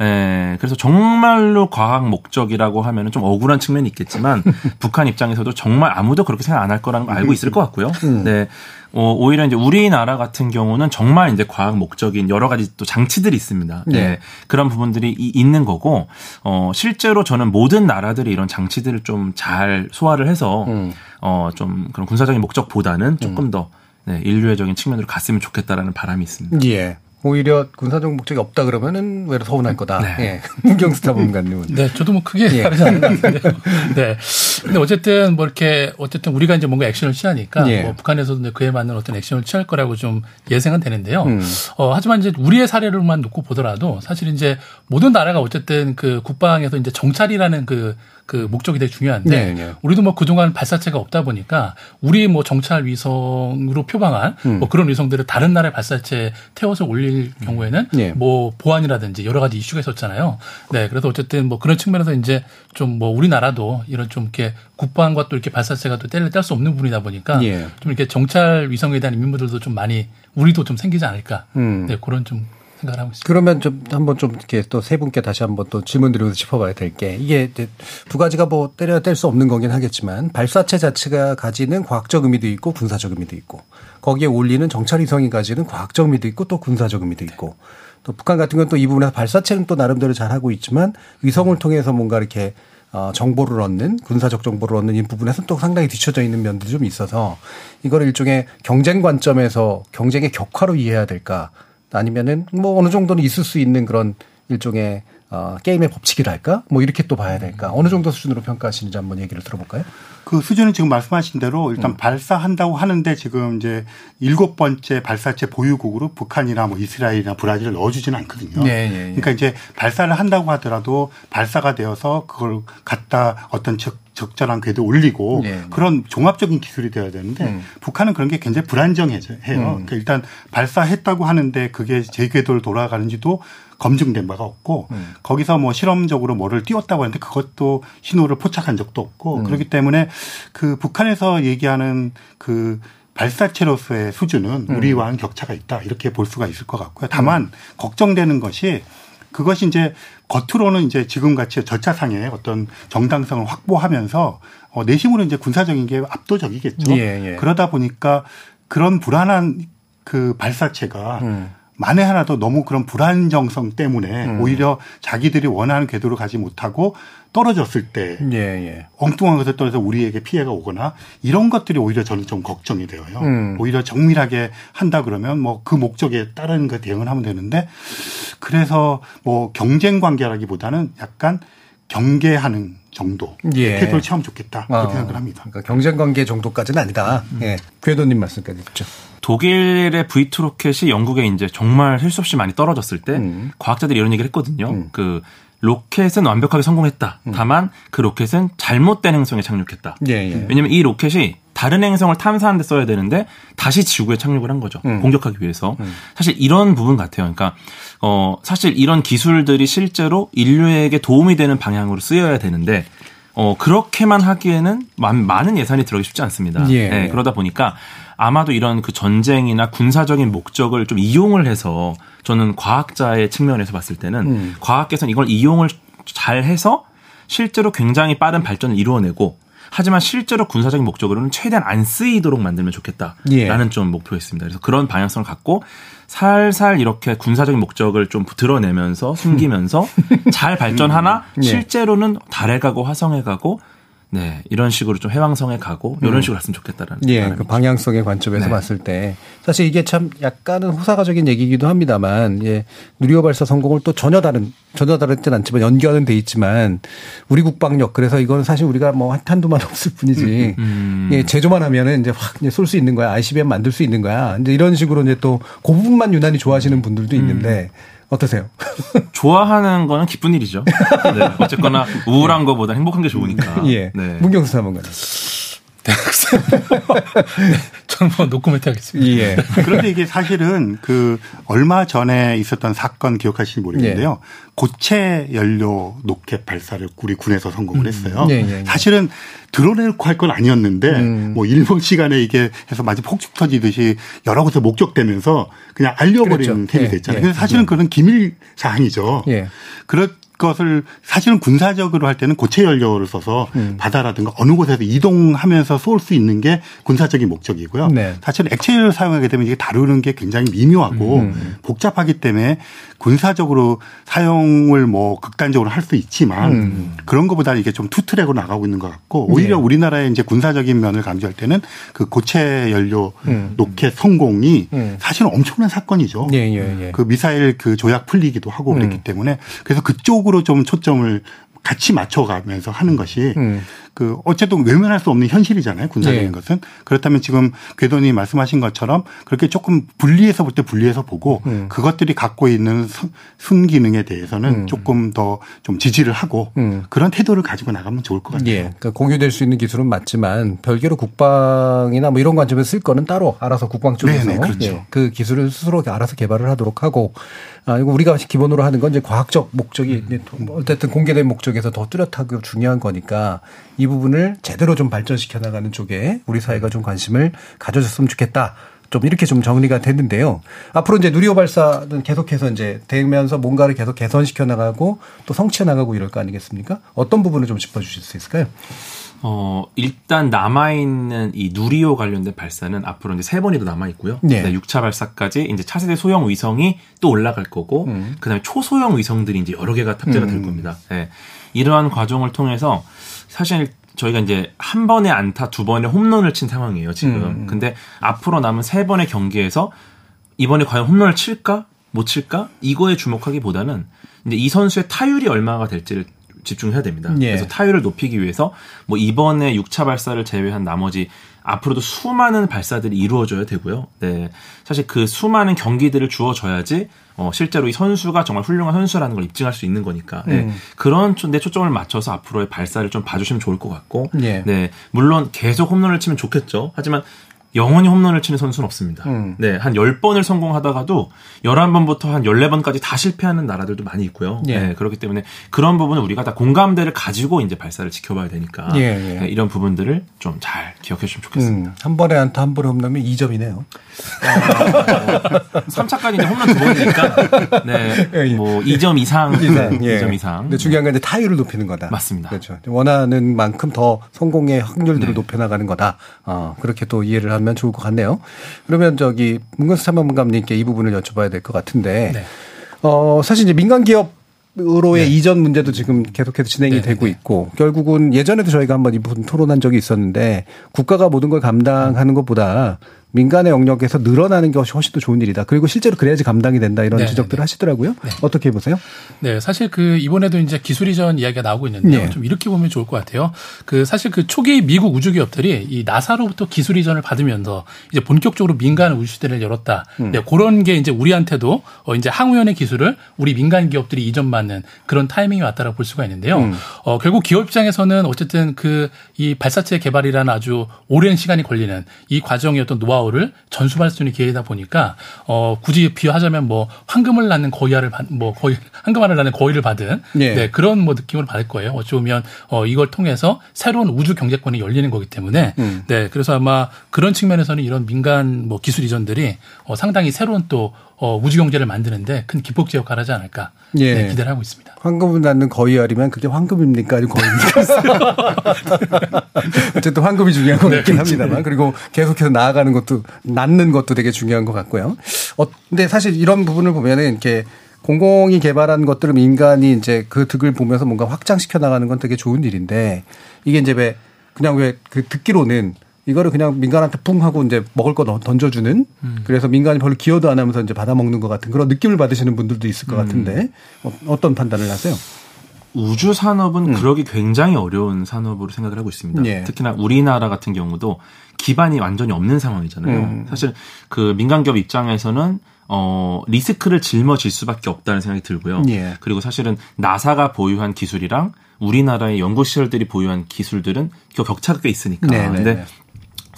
에, 그래서 정말로 과학 목적이라고 하면은 좀 억울한 측면이 있겠지만 북한 입장에서도 정말 아무도 그렇게 생각 안 할 거라는 걸 알고 있을 것 같고요. 음. 네. 어, 오히려 이제 우리나라 같은 경우는 정말 이제 과학 목적인 여러 가지 또 장치들이 있습니다. 네. 네. 그런 부분들이 있는 거고, 어, 실제로 저는 모든 나라들이 이런 장치들을 좀 잘 소화를 해서, 음. 어, 좀 그런 군사적인 목적보다는 조금 음. 더 네, 인류애적인 측면으로 갔으면 좋겠다라는 바람이 있습니다. 예. 오히려 군사적 목적이 없다 그러면은 외로 서운할 거다. 네. 예. 문경수 자본가님은. 네, 저도 뭐 크게 예. 다르지 않는 것 같은데요. 네. 근데 어쨌든 뭐 이렇게 어쨌든 우리가 이제 뭔가 액션을 취하니까 예. 뭐 북한에서도 그에 맞는 어떤 액션을 취할 거라고 좀 예상은 되는데요. 음. 어, 하지만 이제 우리의 사례를만 놓고 보더라도 사실 이제 모든 나라가 어쨌든 그 국방에서 이제 정찰이라는 그 그 목적이 되게 중요한데 네, 네. 우리도 뭐 그동안 발사체가 없다 보니까 우리 뭐 정찰 위성으로 표방한 음. 뭐 그런 위성들을 다른 나라의 발사체에 태워서 올릴 경우에는 네. 뭐 보안이라든지 여러 가지 이슈가 있었잖아요. 네, 그래서 어쨌든 뭐 그런 측면에서 이제 좀 뭐 우리나라도 이런 좀 이렇게 국방과 또 이렇게 발사체가 또 뗄래 뗄수 없는 부분이다 보니까 예. 좀 이렇게 정찰 위성에 대한 임무들도 좀 많이 우리도 좀 생기지 않을까. 음. 네, 그런 좀 생각을 하고 있습니다. 그러면 좀 한번 좀 이렇게 또 세 분께 다시 한번 또 질문 드리면서 짚어봐야 될 게 이게 두 가지가 뭐 때려야 뗄수 없는 거긴 하겠지만 발사체 자체가 가지는 과학적 의미도 있고 군사적 의미도 있고 거기에 올리는 정찰 위성이 가지는 과학적 의미도 있고 또 군사적 의미도 있고 또 북한 같은 건 또 이 부분에서 발사체는 또 나름대로 잘 하고 있지만 위성을 통해서 뭔가 이렇게 어, 정보를 얻는 군사적 정보를 얻는 이 부분에서 또 상당히 뒤쳐져 있는 면들이 좀 있어서 이거를 일종의 경쟁 관점에서 경쟁의 격화로 이해해야 될까 아니면은 뭐 어느 정도는 있을 수 있는 그런 일종의 어, 게임의 법칙이랄까? 뭐 이렇게 또 봐야 될까? 어느 정도 수준으로 평가하시는지 한번 얘기를 들어볼까요? 그 수준은 지금 말씀하신 대로 일단 음. 발사한다고 하는데 지금 이제 일곱 번째 발사체 보유국으로 북한이나 뭐 이스라엘이나 브라질을 넣어주지는 않거든요. 네, 네, 네. 그러니까 이제 발사를 한다고 하더라도 발사가 되어서 그걸 갖다 어떤 적 적절한 궤도 올리고 네. 그런 종합적인 기술이 되어야 되는데 음. 북한은 그런 게 굉장히 불안정해요. 음. 그러니까 일단 발사했다고 하는데 그게 제 궤도를 돌아가는지도 검증된 바가 없고 음. 거기서 뭐 실험적으로 뭐를 띄웠다고 하는데 그것도 신호를 포착한 적도 없고 음. 그렇기 때문에 그 북한에서 얘기하는 그 발사체로서의 수준은 음. 우리와는 격차가 있다 이렇게 볼 수가 있을 것 같고요. 다만 음. 걱정되는 것이 그것이 이제 겉으로는 이제 지금 같이 절차상의 어떤 정당성을 확보하면서 어 내심으로 이제 군사적인 게 압도적이겠죠. 예, 예. 그러다 보니까 그런 불안한 그 발사체가 음. 만에 하나도 너무 그런 불안정성 때문에 음. 오히려 자기들이 원하는 궤도로 가지 못하고 떨어졌을 때 예, 예. 엉뚱한 것에 떨어져 우리에게 피해가 오거나 이런 것들이 오히려 저는 좀 걱정이 되어요. 음. 오히려 정밀하게 한다 그러면 뭐 그 목적에 따른 그 대응을 하면 되는데 그래서 뭐 경쟁 관계라기보다는 약간 경계하는 정도 예. 태도를 취하면 좋겠다 그렇게 어. 생각을 합니다. 그러니까 경쟁 관계 정도까지는 아니다. 음. 예. 궤도님 말씀까지 듣죠. 독일의 V2 로켓이 영국에 이제 정말 할 수 없이 많이 떨어졌을 때 음. 과학자들이 이런 얘기를 했거든요. 음. 그 로켓은 완벽하게 성공했다. 음. 다만 그 로켓은 잘못된 행성에 착륙했다. 예, 예. 왜냐하면 이 로켓이 다른 행성을 탐사하는 데 써야 되는데 다시 지구에 착륙을 한 거죠. 음. 공격하기 위해서. 음. 사실 이런 부분 같아요. 그러니까 어 사실 이런 기술들이 실제로 인류에게 도움이 되는 방향으로 쓰여야 되는데 어 그렇게만 하기에는 많은 예산이 들어가기 쉽지 않습니다. 예. 네, 그러다 보니까 아마도 이런 그 전쟁이나 군사적인 목적을 좀 이용을 해서 저는 과학자의 측면에서 봤을 때는 음. 과학계에서는 이걸 이용을 잘 해서 실제로 굉장히 빠른 발전을 이루어내고 하지만 실제로 군사적인 목적으로는 최대한 안 쓰이도록 만들면 좋겠다라는 예. 좀 목표였습니다. 그래서 그런 방향성을 갖고 살살 이렇게 군사적인 목적을 좀 드러내면서 숨기면서 잘 발전하나 음. 예. 실제로는 달에 가고 화성에 가고 네, 이런 식으로 좀 해왕성에 가고 이런 음. 식으로 갔으면 좋겠다라는. 예, 그 방향성의 관점에서 네. 봤을 때 사실 이게 참 약간은 호사가적인 얘기이기도 합니다만, 예, 누리호 발사 성공을 또 전혀 다른 전혀 다르진 않지만 연결은 돼 있지만 우리 국방력 그래서 이건 사실 우리가 뭐 한탄두만 없을 뿐이지, 음, 음. 예, 제조만 하면은 이제 확 쏠 수 있는 거야, ICBM 만들 수 있는 거야. 이제 이런 식으로 이제 또그 부분만 유난히 좋아하시는 분들도 있는데. 음. 어떠세요? 좋아하는 거는 기쁜 일이죠. 네, 어쨌거나 우울한 거보다 행복한 게 좋으니까. 예. 네. 문경수 사무관. 대학생. 저는 뭐 노코멘트 하겠습니다. 예. 그런데 이게 사실은 그 얼마 전에 있었던 사건 기억하시는지 모르겠는데요. 예. 고체 연료 로켓 발사를 우리 군에서 성공을 음. 했어요. 음. 예, 예, 사실은 드러내놓고 할 건 아니었는데 음. 뭐 일본 시간에 이게 해서 마치 폭죽 터지듯이 여러 곳에 목격되면서 그냥 알려버리는 그렇죠. 됐잖아요. 예. 그래서 사실은 그런 기밀 사항이죠. 예. 그렇 것을 사실은 군사적으로 할 때는 고체 연료를 써서 음. 바다라든가 어느 곳에서 이동하면서 쏠 수 있는 게 군사적인 목적이고요. 네. 사실은 액체 연료를 사용하게 되면 이게 다루는 게 굉장히 미묘하고 음. 복잡하기 때문에 군사적으로 사용을 뭐 극단적으로 할 수 있지만 음. 그런 것보다 이게 좀 투트랙으로 나가고 있는 것 같고 오히려 네. 우리나라의 이제 군사적인 면을 강조할 때는 그 고체 연료 음. 로켓 성공이 음. 사실은 엄청난 사건이죠. 예, 예, 예. 그 미사일 그 조약 풀리기도 하고 그랬기 음. 때문에 그래서 그쪽으로 좀 초점을 같이 맞춰가면서 하는 것이 음. 그 어쨌든 외면할 수 없는 현실이잖아요. 군사적인 네. 것은 그렇다면 지금 궤도님 말씀하신 것처럼 그렇게 조금 분리해서 볼 때 분리해서 보고 음. 그것들이 갖고 있는 순기능에 대해서는 음. 조금 더 좀 지지를 하고 음. 그런 태도를 가지고 나가면 좋을 것 같아요. 예. 그러니까 공유될 수 있는 기술은 맞지만 별개로 국방이나 뭐 이런 관점에서 쓸 거는 따로 알아서 국방 쪽에서 네네, 그렇죠. 예. 그 기술을 스스로 알아서 개발을 하도록 하고 아 이거 우리가 기본으로 하는 건 이제 과학적 목적이 뭐 어쨌든 공개된 목적에서 더 뚜렷하고 중요한 거니까 이 부분을 제대로 좀 발전시켜 나가는 쪽에 우리 사회가 좀 관심을 가져줬으면 좋겠다. 좀 이렇게 좀 정리가 됐는데요. 앞으로 이제 누리호 발사는 계속해서 이제 되면서 뭔가를 계속 개선시켜 나가고 또 성취해 나가고 이럴 거 아니겠습니까? 어떤 부분을 좀 짚어 주실 수 있을까요? 어, 일단 남아있는 이 누리호 관련된 발사는 앞으로 이제 세 번이 더 남아있고요. 네. 네. 6차 발사까지 이제 차세대 소형 위성이 또 올라갈 거고, 음. 그 다음에 초소형 위성들이 이제 여러 개가 탑재가 음. 될 겁니다. 네. 이러한 과정을 통해서 사실 저희가 이제 한 번에 안타 두 번에 홈런을 친 상황이에요 지금. 음. 근데 앞으로 남은 세 번의 경기에서 이번에 과연 홈런을 칠까 못 칠까 이거에 주목하기보다는 이제 이 선수의 타율이 얼마가 될지를 집중해야 됩니다. 예. 그래서 타율을 높이기 위해서 뭐 이번에 6차 발사를 제외한 나머지 앞으로도 수많은 발사들이 이루어져야 되고요. 네. 사실 그 수많은 경기들을 주어져야지 어, 실제로 이 선수가 정말 훌륭한 선수라는 걸 입증할 수 있는 거니까 네. 음. 그런 내 초점을 맞춰서 앞으로의 발사를 좀 봐주시면 좋을 것 같고 예. 네 물론 계속 홈런을 치면 좋겠죠. 하지만 영원히 홈런을 치는 선수는 없습니다. 음. 네, 한 10번을 성공하다가도 11번부터 한 14번까지 다 실패하는 나라들도 많이 있고요. 예. 네, 그렇기 때문에 그런 부분은 우리가 다 공감대를 가지고 이제 발사를 지켜봐야 되니까 예, 예. 네, 이런 부분들을 좀 잘 기억해 주시면 좋겠습니다. 음, 한 번에 안타 한 번에 홈런이면 2점이네요. 어, 3차까지 이제 홈런 두 번이니까 네, 예, 예. 뭐 2점 이상, 이상 2점 예. 이상. 근데 중요한 건 이제 타율을 높이는 거다. 맞습니다. 그렇죠. 원하는 만큼 더 성공의 확률들을 네. 높여 나가는 거다. 어, 그렇게 또 이해를 하면 좋을 것 같네요. 그러면 저기 문근수 참모감님께 이 부분을 여쭤봐야 될 것 같은데, 네. 어, 사실 이제 민간 기업 으로의 네. 이전 문제도 지금 계속해서 진행이 네, 되고 네. 있고 결국은 예전에도 저희가 한번 이 부분 토론한 적이 있었는데 국가가 모든 걸 감당하는 것보다 민간의 영역에서 늘어나는 것이 훨씬 더 좋은 일이다. 그리고 실제로 그래야지 감당이 된다 이런 네, 지적들을 네. 하시더라고요. 네. 어떻게 보세요? 네, 사실 그 이번에도 이제 기술 이전 이야기가 나오고 있는데요. 네. 좀 이렇게 보면 좋을 것 같아요. 그 사실 그 초기 미국 우주 기업들이 이 나사로부터 기술 이전을 받으면서 이제 본격적으로 민간 우주 시대를 열었다. 음. 네, 그런 게 이제 우리한테도 어 이제 항우연의 기술을 우리 민간 기업들이 이전받는 그런 타이밍이 왔다라고 볼 수가 있는데요. 음. 어 결국 기업 입장에서는 어쨌든 그 이 발사체 개발이라는 아주 오랜 시간이 걸리는 이 과정의 어떤 노하우 노하우를 전수할 수 있는 기회이다 보니까 어 굳이 비유하자면 뭐 황금을 낳는 받, 뭐 거의 황금알을 낳는 거위를 받은 네. 네. 그런 뭐 느낌을 받을 거예요. 어찌 보면 어 이걸 통해서 새로운 우주 경제권이 열리는 거기 때문에 음. 네 그래서 아마 그런 측면에서는 이런 민간 뭐 기술 이전들이 어 상당히 새로운 또 어, 우주 경제를 만드는데 큰 기폭제 역할을 하지 않을까 예. 네, 기대를 하고 있습니다. 황금을 낳는 거위 알이면 그게 황금입니까? 아니면 거위입니까? 어쨌든 황금이 중요한 것 네, 같긴 그렇죠. 합니다만 그리고 계속해서 나아가는 것도 낳는 것도 되게 중요한 것 같고요. 어, 근데 사실 이런 부분을 보면은 이렇게 공공이 개발한 것들을 민간이 이제 그 득을 보면서 뭔가 확장시켜 나가는 건 되게 좋은 일인데 이게 이제 왜 그냥 왜 그 듣기로는 이거를 그냥 민간한테 뿡 하고 이제 먹을 거 던져주는 음. 그래서 민간이 별로 기여도 안 하면서 이제 받아먹는 것 같은 그런 느낌을 받으시는 분들도 있을 것 음. 같은데 어떤 판단을 하세요? 우주 산업은 음. 그러기 굉장히 어려운 산업으로 생각을 하고 있습니다. 예. 특히나 우리나라 같은 경우도 기반이 완전히 없는 상황이잖아요. 음. 사실 그 민간 기업 입장에서는 어, 리스크를 짊어질 수밖에 없다는 생각이 들고요. 예. 그리고 사실은 나사가 보유한 기술이랑 우리나라의 연구시설들이 보유한 기술들은 격차가 꽤 있으니까. 네네네. 네, 근데 네.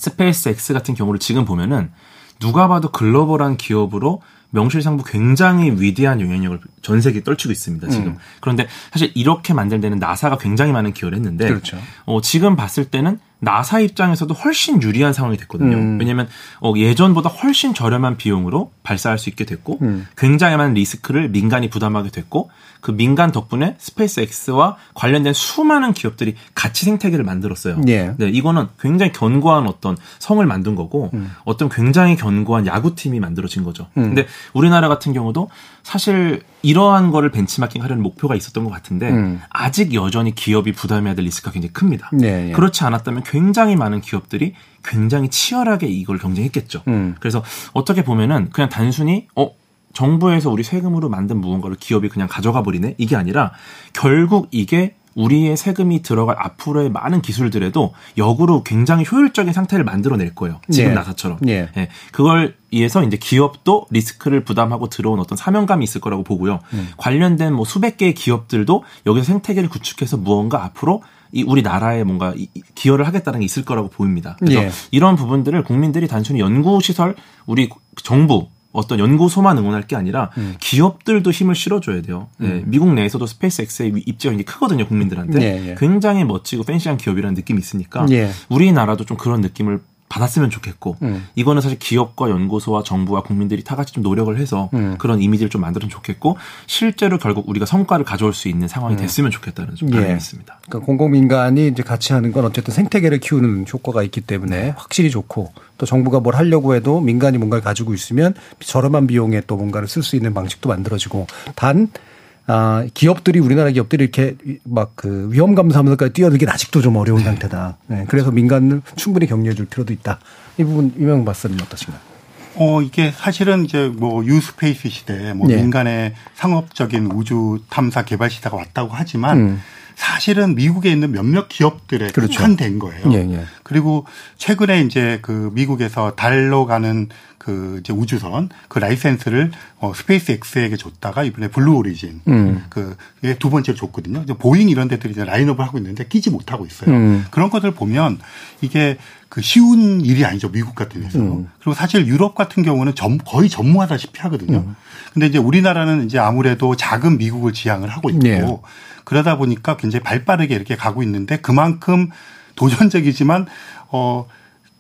스페이스 X 같은 경우를 지금 보면은 누가 봐도 글로벌한 기업으로 명실상부 굉장히 위대한 영향력을 전 세계에 떨치고 있습니다. 지금. 음. 그런데 사실 이렇게 만들 때는 나사가 굉장히 많은 기여를 했는데 그렇죠. 어, 지금 봤을 때는 나사 입장에서도 훨씬 유리한 상황이 됐거든요. 음. 왜냐하면 어, 예전보다 훨씬 저렴한 비용으로 발사할 수 있게 됐고 음. 굉장히 많은 리스크를 민간이 부담하게 됐고 그 민간 덕분에 스페이스 X와 관련된 수많은 기업들이 같이 생태계를 만들었어요. 예. 네, 이거는 굉장히 견고한 어떤 성을 만든 거고 음. 어떤 굉장히 견고한 야구팀이 만들어진 거죠. 음. 근데 우리나라 같은 경우도 사실 이러한 거를 벤치마킹 하려는 목표가 있었던 것 같은데 음. 아직 여전히 기업이 부담해야 될 리스크가 굉장히 큽니다. 네, 네. 그렇지 않았다면 굉장히 많은 기업들이 굉장히 치열하게 이걸 경쟁했겠죠. 음. 그래서 어떻게 보면은 그냥 단순히 어 정부에서 우리 세금으로 만든 무언가를 기업이 그냥 가져가 버리네 이게 아니라 결국 이게 우리의 세금이 들어갈 앞으로의 많은 기술들에도 역으로 굉장히 효율적인 상태를 만들어낼 거예요. 지금 예. 나사처럼. 예. 예. 그걸 위해서 이제 기업도 리스크를 부담하고 들어온 어떤 사명감이 있을 거라고 보고요. 음. 관련된 뭐 수백 개의 기업들도 여기서 생태계를 구축해서 무언가 앞으로 이 우리나라에 뭔가 기여를 하겠다는 게 있을 거라고 보입니다. 그래서 예. 이런 부분들을 국민들이 단순히 연구 시설 우리 정부 어떤 연구소만 응원할 게 아니라 음. 기업들도 힘을 실어줘야 돼요. 네, 음. 미국 내에서도 스페이스X의 입지가 크거든요 국민들한테. 예, 예. 굉장히 멋지고 팬시한 기업이라는 느낌이 있으니까 예. 우리나라도 좀 그런 느낌을 받았으면 좋겠고 음. 이거는 사실 기업과 연구소와 정부와 국민들이 다 같이 좀 노력을 해서 음. 그런 이미지를 좀 만들면 좋겠고 실제로 결국 우리가 성과를 가져올 수 있는 상황이 음. 됐으면 좋겠다는 좀 바람이 예. 있습니다. 그러니까 공공민간이 이제 같이 하는 건 어쨌든 생태계를 키우는 효과가 있기 때문에 확실히 좋고 또 정부가 뭘 하려고 해도 민간이 뭔가를 가지고 있으면 저렴한 비용에 또 뭔가를 쓸 수 있는 방식도 만들어지고 단 아, 기업들이 우리나라 기업들이 이렇게 막 그 위험 감사하면서까지 뛰어들긴 아직도 좀 어려운 네. 상태다. 네, 그래서 민간을 충분히 격려해 줄 필요도 있다. 이 부분 유명 박사님 어떠신가요? 어, 이게 사실은 이제 뭐 New Space 시대, 뭐 네. 민간의 상업적인 우주 탐사 개발 시대가 왔다고 하지만 음. 사실은 미국에 있는 몇몇 기업들에 한정된 거예요. 예, 예. 그리고 최근에 이제 그 미국에서 달로 가는 그 이제 우주선 그 라이센스를 어 스페이스 X에게 줬다가 이번에 블루 오리진 음. 그 두 번째로 줬거든요. 보잉 이런 데들이 이제 라인업을 하고 있는데 끼지 못하고 있어요. 음. 그런 것들 보면 이게 그 쉬운 일이 아니죠 미국 같은 데서 음. 그리고 사실 유럽 같은 경우는 점, 거의 전무하다시피 하거든요. 음. 근데 이제 우리나라는 이제 아무래도 작은 미국을 지향을 하고 있고 네. 그러다 보니까 굉장히 발빠르게 이렇게 가고 있는데 그만큼 도전적이지만 어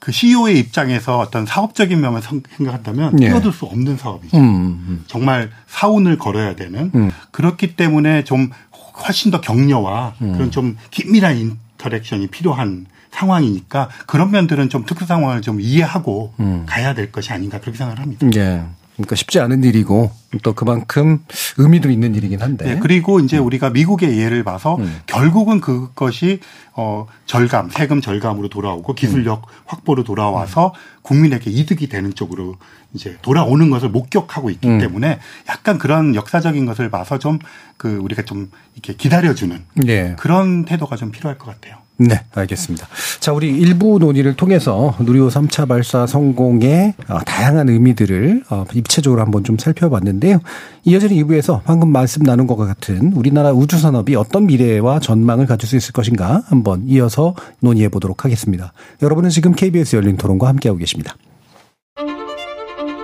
그 CEO의 입장에서 어떤 사업적인 면을 생각한다면 예. 뛰어들 수 없는 사업이죠. 음, 음, 음. 정말 사운을 걸어야 되는 음. 그렇기 때문에 좀 훨씬 더 격려와 음. 그런 좀 긴밀한 인터랙션이 필요한 상황이니까 그런 면들은 좀 특수 상황을 좀 이해하고 음. 가야 될 것이 아닌가 그렇게 생각을 합니다. 예. 그러니까 쉽지 않은 일이고 또 그만큼 의미도 있는 일이긴 한데. 네, 그리고 이제 음. 우리가 미국의 예를 봐서 음. 결국은 그것이 어 절감, 세금 절감으로 돌아오고 기술력 음. 확보로 돌아와서 국민에게 이득이 되는 쪽으로 이제 돌아오는 것을 목격하고 있기 음. 때문에 약간 그런 역사적인 것을 봐서 좀 그 우리가 좀 이렇게 기다려주는 네. 그런 태도가 좀 필요할 것 같아요. 네, 알겠습니다. 자, 우리 일부 논의를 통해서 누리호 3차 발사 성공의 어, 다양한 의미들을 어, 입체적으로 한번 좀 살펴봤는데요. 이어지는 2부에서 방금 말씀 나눈 것과 같은 우리나라 우주산업이 어떤 미래와 전망을 가질 수 있을 것인가 한번 이어서 논의해 보도록 하겠습니다. 여러분은 지금 KBS 열린 토론과 함께하고 계십니다.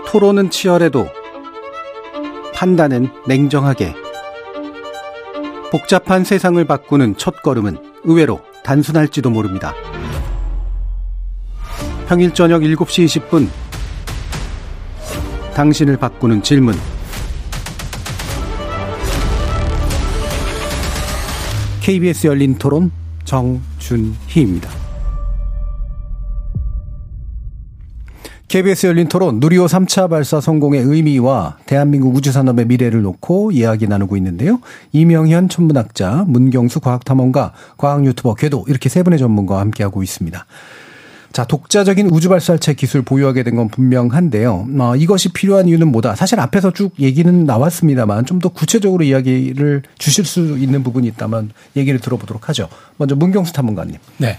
토론은 치열해도 판단은 냉정하게 복잡한 세상을 바꾸는 첫 걸음은 의외로 단순할지도 모릅니다. 평일 저녁 7시 20분 당신을 바꾸는 질문 KBS 열린 토론 정준희입니다. KBS 열린 토론 누리호 3차 발사 성공의 의미와 대한민국 우주산업의 미래를 놓고 이야기 나누고 있는데요. 이명현 천문학자, 문경수 과학탐험가, 과학 유튜버, 궤도 이렇게 세 분의 전문가와 함께하고 있습니다. 자, 독자적인 우주 발사체 기술 보유하게 된 건 분명한데요. 어, 이것이 필요한 이유는 뭐다? 사실 앞에서 쭉 얘기는 나왔습니다만 좀 더 구체적으로 이야기를 주실 수 있는 부분이 있다면 얘기를 들어보도록 하죠. 먼저 문경수 탐험가님. 네.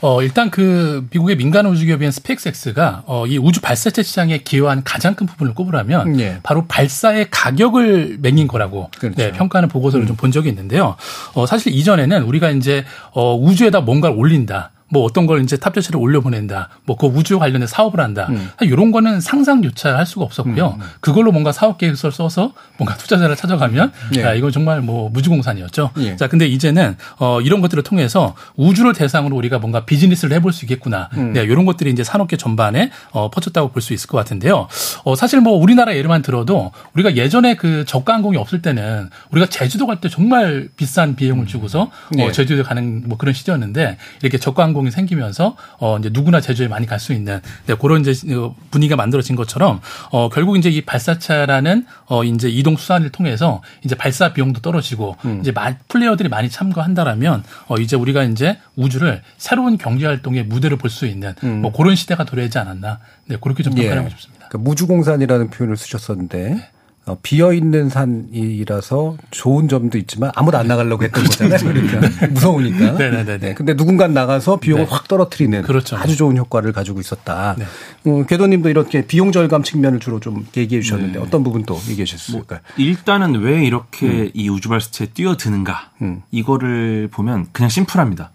어, 일단 그 미국의 민간 우주기업인 스페이스X가 어, 이 우주 발사체 시장에 기여한 가장 큰 부분을 꼽으라면 네. 바로 발사의 가격을 매긴 거라고 그렇죠. 네, 평가하는 보고서를 음. 좀 본 적이 있는데요. 어, 사실 이전에는 우리가 이제 어, 우주에다 뭔가를 올린다. 뭐 어떤 걸 이제 탑재체를 올려보낸다. 뭐 그 우주 관련된 사업을 한다. 음. 이런 거는 상상조차 할 수가 없었고요. 음. 음. 그걸로 뭔가 사업 계획서를 써서 뭔가 투자자를 찾아가면 예. 야, 이건 정말 뭐 무주공산이었죠. 예. 자, 근데 이제는 어 이런 것들을 통해서 우주를 대상으로 우리가 뭔가 비즈니스를 해볼 수 있겠구나. 음. 네, 이런 것들이 이제 산업계 전반에 어 퍼졌다고 볼 수 있을 것 같은데요. 어 사실 뭐 우리나라 예를만 들어도 우리가 예전에 그 저가 항공이 없을 때는 우리가 제주도 갈 때 정말 비싼 비용을 주고서 예. 어 제주도 가는 뭐 그런 시절이었는데 이렇게 저가 항공 항공이 생기면서 어 이제 누구나 제주에 많이 갈 수 있는 네, 그런 이제 어, 분위기가 만들어진 것처럼 어 결국 이제 이 발사차라는 어 이제 이동 수단을 통해서 이제 발사 비용도 떨어지고 음. 이제 플레이어들이 많이 참가한다라면 어 이제 우리가 이제 우주를 새로운 경제 활동의 무대를 볼 수 있는 음. 뭐 그런 시대가 도래하지 않았나 네 그렇게 좀 평가하고 예. 싶습니다. 그러니까 무주공산이라는 표현을 쓰셨었는데 네. 어, 비어 있는 산이라서 좋은 점도 있지만 아무도 안 나가려고 했던 거잖아요. 그러니까 무서우니까. 네네네. 네, 근데 누군가 나가서 비용을 네. 확 떨어뜨리는 그렇죠. 아주 좋은 효과를 가지고 있었다. 네. 어, 궤도님도 이렇게 비용 절감 측면을 주로 좀 얘기해 주셨는데 네. 어떤 부분 또 얘기해 주셨을까요? 뭐 일단은 왜 이렇게 음. 이 우주발사체에 뛰어드는가 음. 이거를 보면 그냥 심플합니다.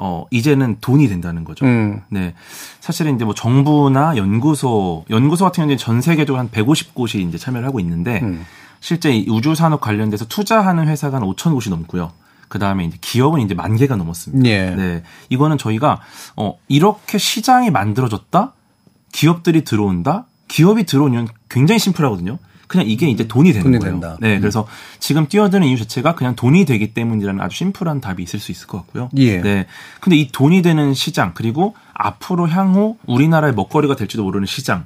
어, 이제는 돈이 된다는 거죠. 음. 네. 사실은 이제 뭐 정부나 연구소, 연구소 같은 경우는 전 세계적으로 한 150곳이 이제 참여를 하고 있는데 음. 실제 우주 산업 관련돼서 투자하는 회사가 한 5천 곳이 넘고요. 그 다음에 이제 기업은 이제 만 개가 넘었습니다. 예. 네. 이거는 저희가 어, 이렇게 시장이 만들어졌다? 기업들이 들어온다? 기업이 들어오면 굉장히 심플하거든요. 그냥 이게 이제 돈이 되는 돈이 거예요. 된다. 네, 음. 그래서 지금 뛰어드는 이유 자체가 그냥 돈이 되기 때문이라는 아주 심플한 답이 있을 수 있을 것 같고요. 예. 네, 근데 이 돈이 되는 시장 그리고 앞으로 향후 우리나라의 먹거리가 될지도 모르는 시장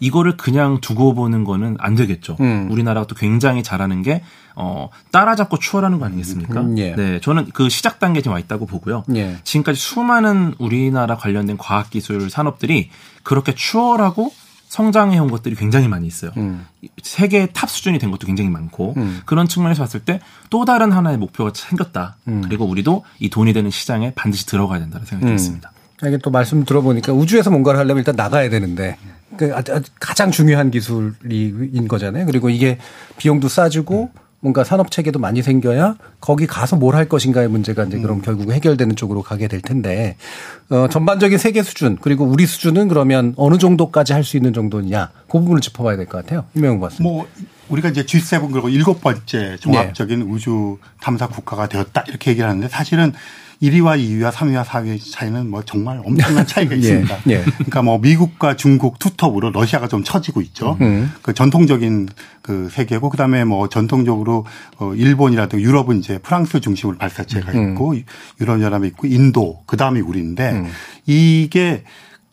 이거를 그냥 두고 보는 거는 안 되겠죠. 음. 우리나라가 또 굉장히 잘하는 게 어, 따라잡고 추월하는 거 아니겠습니까? 음, 예. 네, 저는 그 시작 단계에 지금 와 있다고 보고요. 예. 지금까지 수많은 우리나라 관련된 과학기술 산업들이 그렇게 추월하고 성장해 온 것들이 굉장히 많이 있어요. 음. 세계 탑 수준이 된 것도 굉장히 많고 음. 그런 측면에서 봤을 때 또 다른 하나의 목표가 생겼다. 음. 그리고 우리도 이 돈이 되는 시장에 반드시 들어가야 된다는 생각이 음. 들었습니다. 이게 또 말씀 들어보니까 우주에서 뭔가를 하려면 일단 나가야 되는데 그 가장 중요한 기술인 거잖아요. 그리고 이게 비용도 싸지고 음. 뭔가 산업 체계도 많이 생겨야 거기 가서 뭘 할 것인가의 문제가 이제 그럼 음. 결국 해결되는 쪽으로 가게 될 텐데 어 전반적인 세계 수준 그리고 우리 수준은 그러면 어느 정도까지 할 수 있는 정도냐 그 부분을 짚어봐야 될 것 같아요. 임명훈 박사. 뭐 우리가 이제 G7 그리고 일곱 번째 종합적인 네. 우주 탐사 국가가 되었다 이렇게 얘기를 하는데 사실은 1위와 2위와 3위와 4위의 차이는 뭐 정말 엄청난 차이가 예, 있습니다. 예, 예. 그러니까 뭐 미국과 중국 투톱으로 러시아가 좀 처지고 있죠. 음. 그 전통적인 그 세계고 그다음에 뭐 전통적으로 어 일본이라든가 유럽은 이제 프랑스 중심으로 발사체가 음. 있고 유럽 연합이 있고 인도 그다음이 우리인데 음. 이게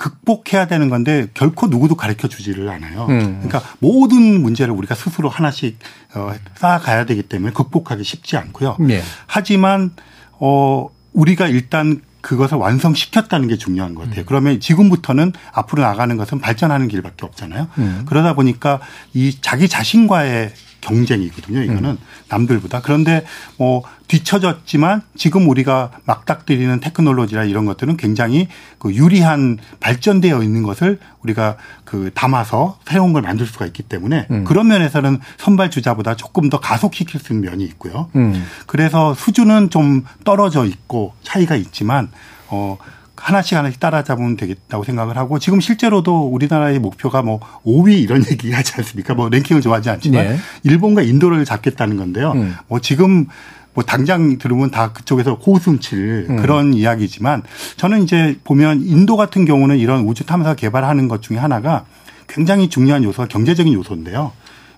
극복해야 되는 건데 결코 누구도 가르쳐 주지를 않아요. 음. 그러니까 모든 문제를 우리가 스스로 하나씩 어 쌓아가야 되기 때문에 극복하기 쉽지 않고요. 네. 하지만 어 우리가 일단 그것을 완성시켰다는 게 중요한 것 같아요. 음. 그러면 지금부터는 앞으로 나가는 것은 발전하는 길밖에 없잖아요. 음. 그러다 보니까 이 자기 자신과의 경쟁이거든요. 이거는 음. 남들보다. 그런데 뭐 뒤처졌지만 지금 우리가 막닥뜨리는 테크놀로지나 이런 것들은 굉장히 그 유리한 발전되어 있는 것을 우리가 그 담아서 새로운 걸 만들 수가 있기 때문에 음. 그런 면에서는 선발 주자보다 조금 더 가속시킬 수 있는 면이 있고요. 음. 그래서 수준은 좀 떨어져 있고 차이가 있지만 어 하나씩 하나씩 따라잡으면 되겠다고 생각을 하고 지금 실제로도 우리나라의 목표가 뭐 5위 이런 얘기 하지 않습니까? 뭐 랭킹을 좋아하지 않지만 네. 일본과 인도를 잡겠다는 건데요. 음. 뭐 지금 뭐 당장 들으면 다 그쪽에서 고웃음칠 음. 그런 이야기지만 저는 이제 보면 인도 같은 경우는 이런 우주 탐사 개발하는 것 중에 하나가 굉장히 중요한 요소가 경제적인 요소인데요.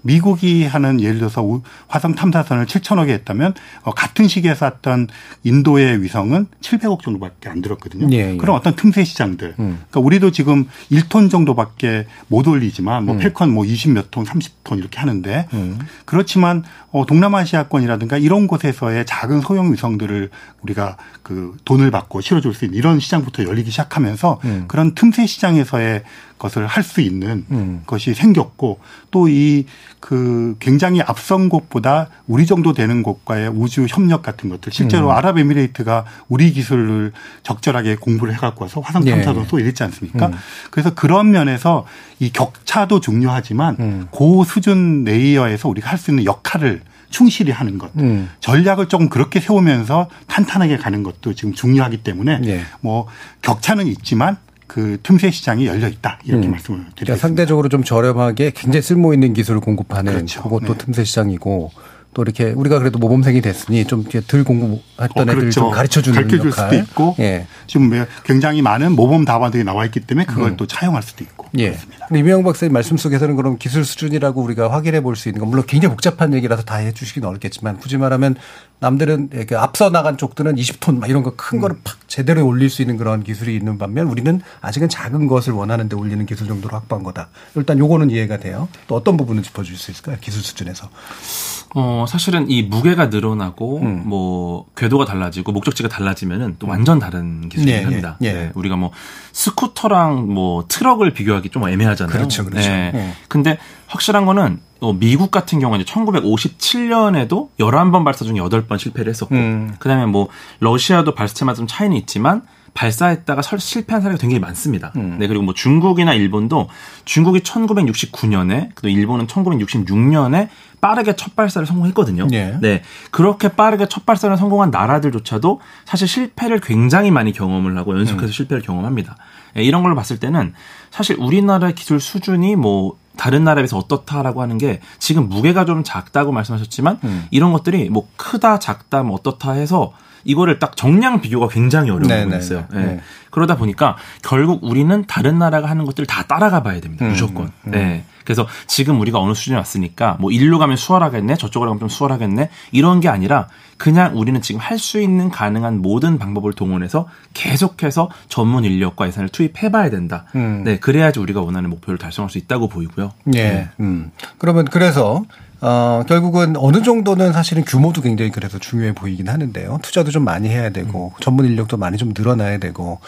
미국이 하는 예를 들어서 화성 탐사선을 7천억에 했다면 어, 같은 시기에 쐈던 인도의 위성은 700억 정도밖에 안 들었거든요. 예, 예. 그런 어떤 틈새 시장들. 음. 그러니까 우리도 지금 1톤 정도밖에 못 올리지만 뭐 음. 펠컨 뭐 20몇 톤, 30톤 이렇게 하는데 음. 그렇지만 어, 동남아시아권이라든가 이런 곳에서의 작은 소형 위성들을 우리가 그 돈을 받고 실어줄 수 있는 이런 시장부터 열리기 시작하면서 음. 그런 틈새 시장에서의 것을 할 수 있는 음. 것이 생겼고 또 이 그 굉장히 앞선 곳보다 우리 정도 되는 곳과의 우주 협력 같은 것들 실제로 음. 아랍에미레이트가 우리 기술을 적절하게 공부를 해갖고 와서 화성 탐사도 네. 또 이랬지 않습니까? 음. 그래서 그런 면에서 이 격차도 중요하지만 음. 고 수준 레이어에서 우리가 할 수 있는 역할을 충실히 하는 것. 음. 전략을 조금 그렇게 세우면서 탄탄하게 가는 것도 지금 중요하기 때문에 네. 뭐 격차는 있지만 그 틈새 시장이 열려 있다 이렇게 음. 말씀을 드리겠습니다. 그러니까 상대적으로 좀 저렴하게 굉장히 쓸모 있는 기술을 공급하는 그렇죠. 그것도 네. 틈새 시장이고 또 이렇게 우리가 그래도 모범생이 됐으니 좀 덜 공부했던 어, 애들 좀 그렇죠. 가르쳐 주는 가르쳐 줄 수도 있고 예. 지금 굉장히 많은 모범 답안들이 나와 있기 때문에 그걸 음. 또 차용할 수도 있고 예. 그렇습니다. 이명영 박사님 말씀 속에서는 그럼 기술 수준이라고 우리가 확인해 볼 수 있는 건 물론 굉장히 복잡한 얘기라서 다 해주시긴 어렵겠지만 굳이 말하면 남들은 이렇게 앞서 나간 쪽들은 20톤 막 이런 거 큰 거를 팍 제대로 올릴 수 있는 그런 기술이 있는 반면 우리는 아직은 작은 것을 원하는데 올리는 기술 정도로 확보한 거다. 일단 요거는 이해가 돼요. 또 어떤 부분을 짚어줄 수 있을까요? 기술 수준에서. 어, 사실은 이 무게가 늘어나고 음. 뭐 궤도가 달라지고 목적지가 달라지면은 또 완전 다른 기술이긴 네, 합니다. 예, 예. 네, 우리가 뭐 스쿠터랑 뭐 트럭을 비교하기 좀 애매하잖아요. 그렇죠, 그렇죠. 네. 네. 근데 확실한 거는 어, 미국 같은 경우는 1957년에도 11번 발사 중에 8번 실패를 했었고 음. 그 다음에 뭐 러시아도 발사체마다 좀 차이는 있지만 발사했다가 설, 실패한 사례가 굉장히 많습니다. 음. 네, 그리고 뭐 중국이나 일본도 중국이 1969년에 또 일본은 1966년에 빠르게 첫 발사를 성공했거든요. 네. 네. 그렇게 빠르게 첫 발사를 성공한 나라들조차도 사실 실패를 굉장히 많이 경험을 하고 연속해서 음. 실패를 경험합니다. 네, 이런 걸로 봤을 때는 사실 우리나라 기술 수준이 뭐 다른 나라에 비해서 어떻다라고 하는 게 지금 무게가 좀 작다고 말씀하셨지만 음. 이런 것들이 뭐 크다 작다 뭐 어떻다 해서 이거를 딱 정량 비교가 굉장히 어려운 네, 부분이 네, 있어요. 네, 네. 그러다 보니까 결국 우리는 다른 나라가 하는 것들을 다 따라가 봐야 됩니다. 음, 무조건. 음, 음. 네. 그래서 지금 우리가 어느 수준에 왔으니까 뭐 일로 가면 수월하겠네, 저쪽으로 가면 좀 수월하겠네 이런 게 아니라 그냥 우리는 지금 할 수 있는 가능한 모든 방법을 동원해서 계속해서 전문 인력과 예산을 투입해봐야 된다. 음. 네, 그래야지 우리가 원하는 목표를 달성할 수 있다고 보이고요. 예. 네. 음. 그러면 그래서 어, 결국은 어느 정도는 사실은 규모도 굉장히 그래서 중요해 보이긴 하는데요. 투자도 좀 많이 해야 되고 음. 전문 인력도 많이 좀 늘어나야 되고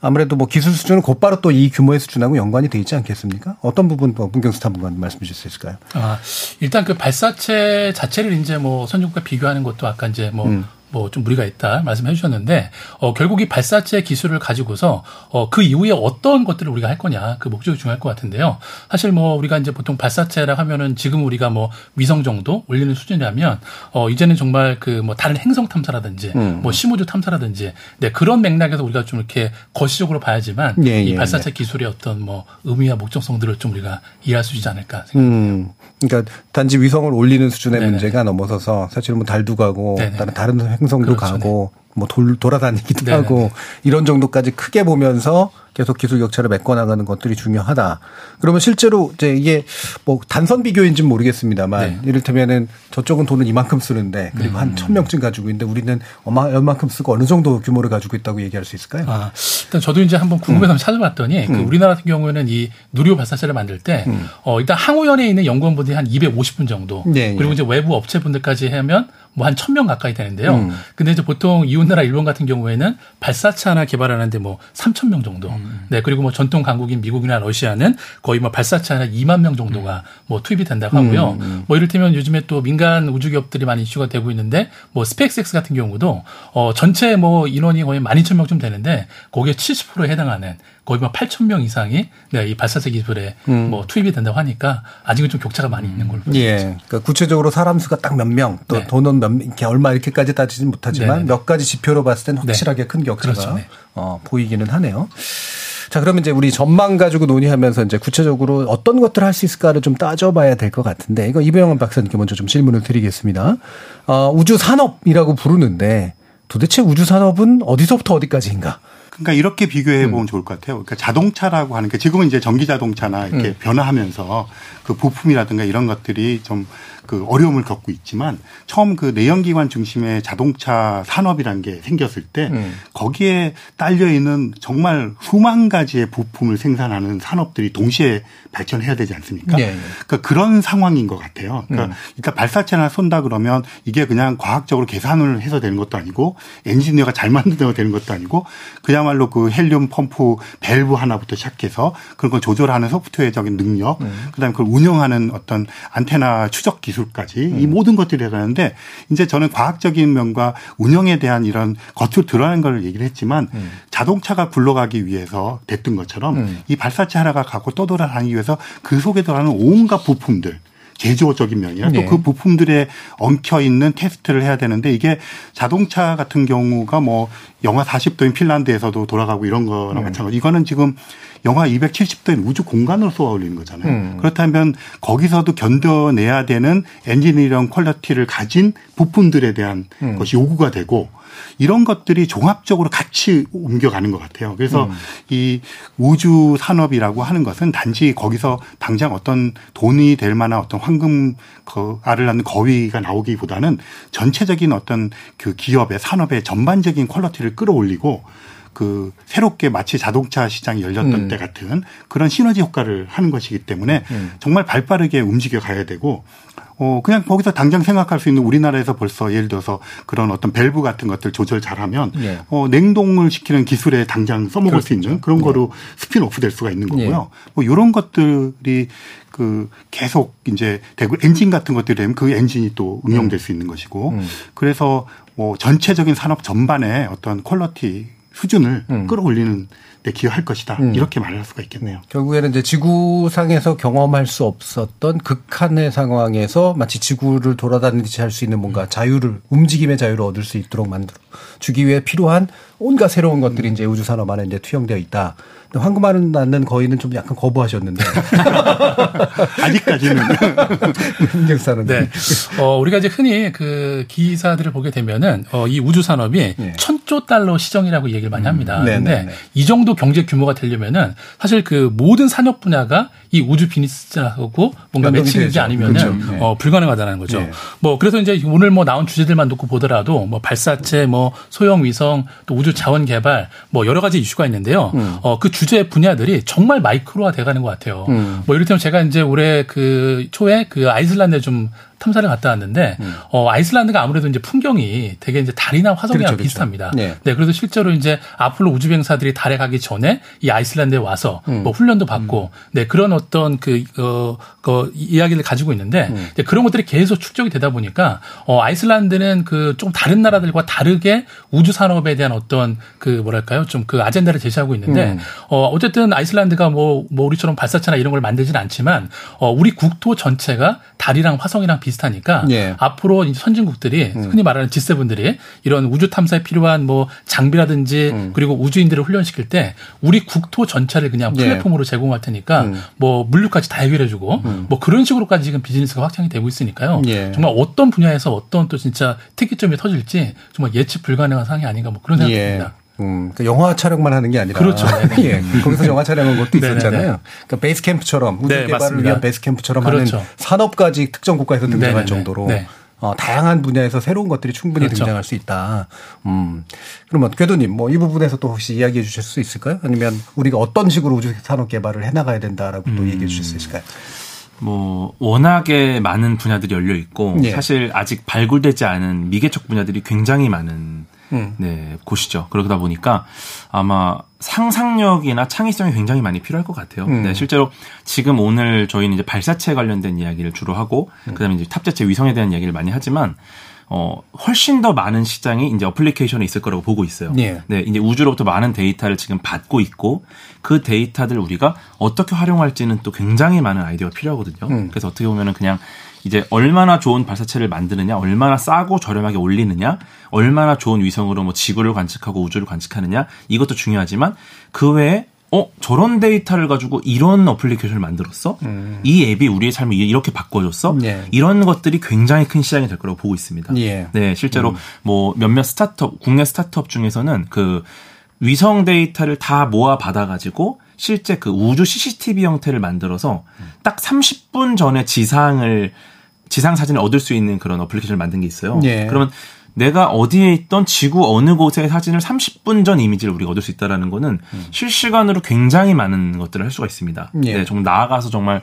아무래도 뭐 기술 수준은 곧바로 또 이 규모의 수준하고 연관이 돼 있지 않겠습니까? 어떤 부분 뭐 문경수 탐구관 말씀 주실 수 있을까요? 아, 일단 그 발사체 자체를 이제 뭐 선진국과 비교하는 것도 아까 이제 뭐 음. 뭐 좀 무리가 있다 말씀해 주셨는데 어 결국 이 발사체 기술을 가지고서 어 그 이후에 어떤 것들을 우리가 할 거냐 그 목적이 중요할 것 같은데요. 사실 뭐 우리가 이제 보통 발사체라 하면은 지금 우리가 뭐 위성 정도 올리는 수준이라면 어 이제는 정말 그 뭐 다른 행성 탐사라든지 음. 뭐 심우주 탐사라든지 네 그런 맥락에서 우리가 좀 이렇게 거시적으로 봐야지만 예, 이 예, 발사체 예. 기술의 어떤 뭐 의미와 목적성들을 좀 우리가 이해할 수 있지 않을까 생각합니다. 음. 그러니까 단지 위성을 올리는 수준의 네네. 문제가 넘어서서 사실은 뭐 달도 가고 다른 다른 행성도 그렇죠. 가고 뭐 돌, 돌아다니기도 네네. 하고 이런 정도까지 크게 보면서 계속 기술 격차를 메꿔나가는 것들이 중요하다. 그러면 실제로 이제 이게 뭐 단선 비교인지는 모르겠습니다만 네. 이를테면은 저쪽은 돈을 이만큼 쓰는데 그리고 네. 한천 명쯤 가지고 있는데 우리는 얼마만큼 쓰고 어느 정도 규모를 가지고 있다고 얘기할 수 있을까요? 아, 일단 저도 이제 한번 궁금해서 음. 찾아봤더니 그 음. 그 우리나라 같은 경우에는 이 누리호 발사체를 만들 때 음. 어, 일단 항우연에 있는 연구원분들이 한 250분 정도 네, 그리고 네. 이제 외부 업체분들까지 하면 뭐 한 천 명 가까이 되는데요. 음. 근데 이제 보통 이웃나라 일본 같은 경우에는 발사체 하나 개발하는데 뭐 3천 명 정도. 음. 네, 그리고 뭐 전통 강국인 미국이나 러시아는 거의 뭐 발사체 하나 2만 명 정도가 뭐 투입이 된다고 하고요. 음, 음. 뭐 이를테면 요즘에 또 민간 우주 기업들이 많이 이슈가 되고 있는데 뭐 스페이스X 같은 경우도 어 전체 뭐 인원이 거의 12,000명쯤 되는데 거기에 70%에 해당하는 거의 뭐 8천 명 이상이 네, 이 발사체 기술에 음. 뭐 투입이 된다고 하니까 아직은 좀 격차가 많이 있는 걸로 보입니다. 예. 그러니까 구체적으로 사람 수가 딱 몇 명, 또 네. 돈은 몇 이렇게 얼마 이렇게까지 따지진 못하지만 네네. 몇 가지 지표로 봤을 때는 네. 확실하게 네. 큰 격차가 그렇죠. 네. 어, 보이기는 하네요. 자, 그러면 이제 우리 전망 가지고 논의하면서 이제 구체적으로 어떤 것들을 할 수 있을까를 좀 따져봐야 될 것 같은데, 이거 이병헌 박사님께 먼저 좀 질문을 드리겠습니다. 어, 우주 산업이라고 부르는데 도대체 우주 산업은 어디서부터 어디까지인가? 그러니까 이렇게 비교해 보면 음. 좋을 것 같아요. 그러니까 자동차라고 하는 게 지금은 이제 전기 자동차나 이렇게 음. 변화하면서 그 부품이라든가 이런 것들이 좀 그 어려움을 겪고 있지만 처음 그 내연기관 중심의 자동차 산업이라는 게 생겼을 때 음. 거기에 딸려 있는 정말 수만 가지의 부품을 생산하는 산업들이 동시에 발전해야 되지 않습니까? 네. 그러니까 그런 상황인 것 같아요. 그러니까 음. 일단 발사체나 쏜다 그러면 이게 그냥 과학적으로 계산을 해서 되는 것도 아니고 엔지니어가 잘 만들어야 되는 것도 아니고 그야말로 그 헬륨 펌프 밸브 하나부터 시작해서 그런 걸 조절하는 소프트웨어적인 능력, 음. 그다음에 그걸 운영하는 어떤 안테나 추적 기술 기술까지 음. 이 모든 것들이 들어가는데 이제 저는 과학적인 면과 운영에 대한 이런 겉으로 드러나는 걸 얘기를 했지만 음. 자동차가 굴러가기 위해서 됐던 것처럼 음. 이 발사체 하나가 갖고 떠돌아다니기 위해서 그 속에 들어가는 온갖 부품들 제조적인 면이나 네. 또그 부품들에 엉켜 있는 테스트를 해야 되는데 이게 자동차 같은 경우가 뭐 영하 40도인 핀란드에서도 돌아가고 이런 거랑 네. 마찬가지. 이거는 지금 영하 270도인 우주 공간으로 쏘아 올리는 거잖아요. 음. 그렇다면 거기서도 견뎌내야 되는 엔지니어링 quality를 가진 부품들에 대한 음. 것이 요구가 되고 이런 것들이 종합적으로 같이 옮겨가는 것 같아요. 그래서 음. 이 우주 산업이라고 하는 것은 단지 거기서 당장 어떤 돈이 될 만한 어떤 황금 그 알을 낳는 거위가 나오기보다는 전체적인 어떤 그 기업의 산업의 전반적인 quality를 끌어올리고 그 새롭게 마치 자동차 시장이 열렸던 음. 때 같은 그런 시너지 효과를 하는 것이기 때문에 음. 정말 발 빠르게 움직여 가야 되고 어 그냥 거기서 당장 생각할 수 있는 우리나라에서 벌써 예를 들어서 그런 어떤 밸브 같은 것들 조절 잘하면 네. 어 냉동을 시키는 기술에 당장 써먹을 그렇죠. 수 있는 그런 네. 거로 스피노프 될 수가 있는 거고요. 네. 뭐 이런 것들이 그 계속 이제 되고 엔진 같은 것들이 되면 그 엔진이 또 응용될 음. 수 있는 것이고 음. 그래서 뭐 전체적인 산업 전반의 어떤 quality 수준을 음. 끌어올리는 데 기여할 것이다. 음. 이렇게 말할 수가 있겠네요. 결국에는 이제 지구상에서 경험할 수 없었던 극한의 상황에서 마치 지구를 돌아다니듯이 할 수 있는 뭔가 자유를 움직임의 자유를 얻을 수 있도록 만들어 주기 위해 필요한 온갖 새로운 것들이 이제 우주 산업 안에 이제 투영되어 있다. 황금알은 낳는 거의는 좀 약간 거부하셨는데 아직까지는 민경사는 네. 어, 우리가 이제 흔히 그 기사들을 보게 되면은 어, 이 우주 산업이 네. 천조 달러 시정이라고 얘기를 많이 합니다. 음. 근데 이 정도 경제 규모가 되려면은 사실 그 모든 산업 분야가 이 우주 비즈니스하고 뭔가 매칭이지 않으면은 그렇죠. 네. 어, 불가능하다는 거죠. 네. 뭐 그래서 이제 오늘 뭐 나온 주제들만 놓고 보더라도 뭐 발사체, 뭐 소형 위성, 또 우주 자원 개발, 뭐 여러 가지 이슈가 있는데요. 음. 어, 그 주제 분야들이 정말 마이크로화 돼가는 것 같아요. 음. 뭐 이를테면 제가 이제 올해 그 초에 그 아이슬란드에 좀 탐사를 갔다 왔는데 음. 어 아이슬란드가 아무래도 이제 풍경이 되게 이제 달이나 화성이랑 그렇죠, 그렇죠. 비슷합니다. 네. 네. 그래서 실제로 이제 앞으로 우주 비행사들이 달에 가기 전에 이 아이슬란드에 와서 음. 뭐 훈련도 받고 음. 네 그런 어떤 그 어, 그 이야기를 가지고 있는데 음. 그런 것들이 계속 축적이 되다 보니까 어 아이슬란드는 그 좀 다른 나라들과 다르게 우주 산업에 대한 어떤 그 뭐랄까요 좀 그 아젠다를 제시하고 있는데 음. 어 어쨌든 아이슬란드가 뭐뭐 뭐 우리처럼 발사체나 이런 걸 만들지는 않지만 어 우리 국토 전체가 달이랑 화성이랑 비슷 하니까 예. 앞으로 선진국들이 음. 흔히 말하는 G7들이 이런 우주 탐사에 필요한 뭐 장비라든지 음. 그리고 우주인들을 훈련시킬 때 우리 국토 전체를 그냥 예. 플랫폼으로 예. 제공할 테니까 음. 뭐 물류까지 다 해결해주고 음. 뭐 그런 식으로까지 지금 비즈니스가 확장이 되고 있으니까요. 예. 정말 어떤 분야에서 어떤 또 진짜 특이점이 터질지 정말 예측 불가능한 상황이 아닌가 뭐 그런 생각이 예. 음, 그러니까 영화 촬영만 하는 게 아니라 그렇죠. 예, 거기서 영화 촬영한 것도 있었잖아요. 그러니까 베이스 캠프처럼 우주 네, 개발을 맞습니다. 위한 베이스 캠프처럼 그렇죠. 하는 산업까지 특정 국가에서 등장할 네네네. 정도로 네. 어, 다양한 분야에서 새로운 것들이 충분히 그렇죠. 등장할 수 있다. 음. 그러면 궤도님, 뭐 이 부분에서 또 혹시 이야기해 주실 수 있을까요? 아니면 우리가 어떤 식으로 우주 산업 개발을 해 나가야 된다라고 음. 또 얘기해 주실 수 있을까요? 뭐 워낙에 많은 분야들이 열려 있고 예. 사실 아직 발굴되지 않은 미개척 분야들이 굉장히 많은 음. 네, 곳이죠. 그러다 보니까 아마 상상력이나 창의성이 굉장히 많이 필요할 것 같아요. 음. 네, 실제로 지금 오늘 저희는 이제 발사체 관련된 이야기를 주로 하고 음. 그다음에 이제 탑재체 위성에 대한 이야기를 많이 하지만 어, 훨씬 더 많은 시장이 이제 어플리케이션에 있을 거라고 보고 있어요. 예. 네, 이제 우주로부터 많은 데이터를 지금 받고 있고 그 데이터들 우리가 어떻게 활용할지는 또 굉장히 많은 아이디어가 필요하거든요. 음. 그래서 어떻게 보면은 그냥 이제 얼마나 좋은 발사체를 만드느냐, 얼마나 싸고 저렴하게 올리느냐, 얼마나 좋은 위성으로 뭐 지구를 관측하고 우주를 관측하느냐 이것도 중요하지만 그 외에 어 저런 데이터를 가지고 이런 어플리케이션을 만들었어? 음. 이 앱이 우리의 삶을 이렇게 바꿔줬어? 예. 이런 것들이 굉장히 큰 시장이 될 거라고 보고 있습니다. 예. 네, 실제로 음. 뭐 몇몇 스타트업 국내 스타트업 중에서는 그 위성 데이터를 다 모아 받아가지고 실제 그 우주 CCTV 형태를 만들어서 딱 30분 전에 지상을 지상 사진을 얻을 수 있는 그런 어플리케이션을 만든 게 있어요. 예. 그러면 내가 어디에 있던 지구 어느 곳의 사진을 30분 전 이미지를 우리가 얻을 수 있다라는 거는 음. 실시간으로 굉장히 많은 것들을 할 수가 있습니다. 예. 네, 좀 나아가서 정말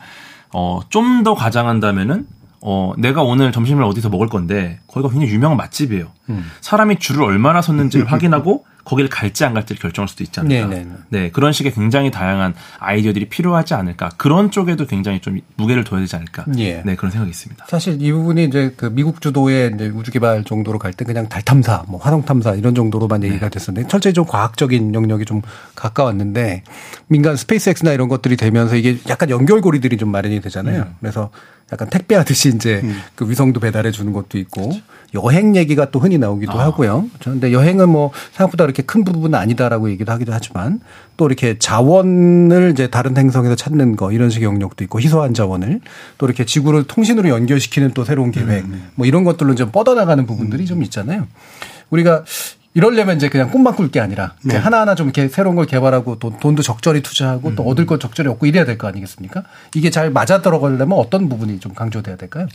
어, 좀 더 과장한다면은 어, 내가 오늘 점심을 어디서 먹을 건데 거기가 굉장히 유명한 맛집이에요. 음. 사람이 줄을 얼마나 섰는지를 확인하고 거기를 갈지 안 갈지를 결정할 수도 있지 않을까. 네네. 네, 네. 네, 그런 식의 굉장히 다양한 아이디어들이 필요하지 않을까. 그런 쪽에도 굉장히 좀 무게를 둬야 되지 않을까. 예. 네, 그런 생각이 있습니다. 사실 이 부분이 이제 그 미국 주도의 이제 우주 개발 정도로 갈 때 그냥 달 탐사, 뭐 화성 탐사 이런 정도로만 네. 얘기가 됐었는데 철저히 좀 과학적인 영역이 좀 가까웠는데 민간 스페이스X나 이런 것들이 되면서 이게 약간 연결고리들이 좀 마련이 되잖아요. 음. 그래서 약간 택배하듯이 이제 음. 그 위성도 배달해 주는 것도 있고 그렇죠. 여행 얘기가 또 흔히 나오기도 아. 하고요. 그런데 여행은 뭐 생각보다 그렇게 큰 부분은 아니다라고 얘기도 하기도 하지만 또 이렇게 자원을 이제 다른 행성에서 찾는 거 이런 식의 영역도 있고 희소한 자원을 또 이렇게 지구를 통신으로 연결시키는 또 새로운 계획 음. 뭐 이런 것들로 좀 뻗어나가는 부분들이 음. 좀 있잖아요. 우리가 이럴려면 이제 그냥 꿈만 꿀 게 아니라 네. 하나하나 좀 이렇게 새로운 걸 개발하고 돈, 돈도 적절히 투자하고 음. 또 얻을 것 적절히 얻고 이래야 될 거 아니겠습니까? 이게 잘 맞아 들어가려면 어떤 부분이 좀 강조돼야 될까요?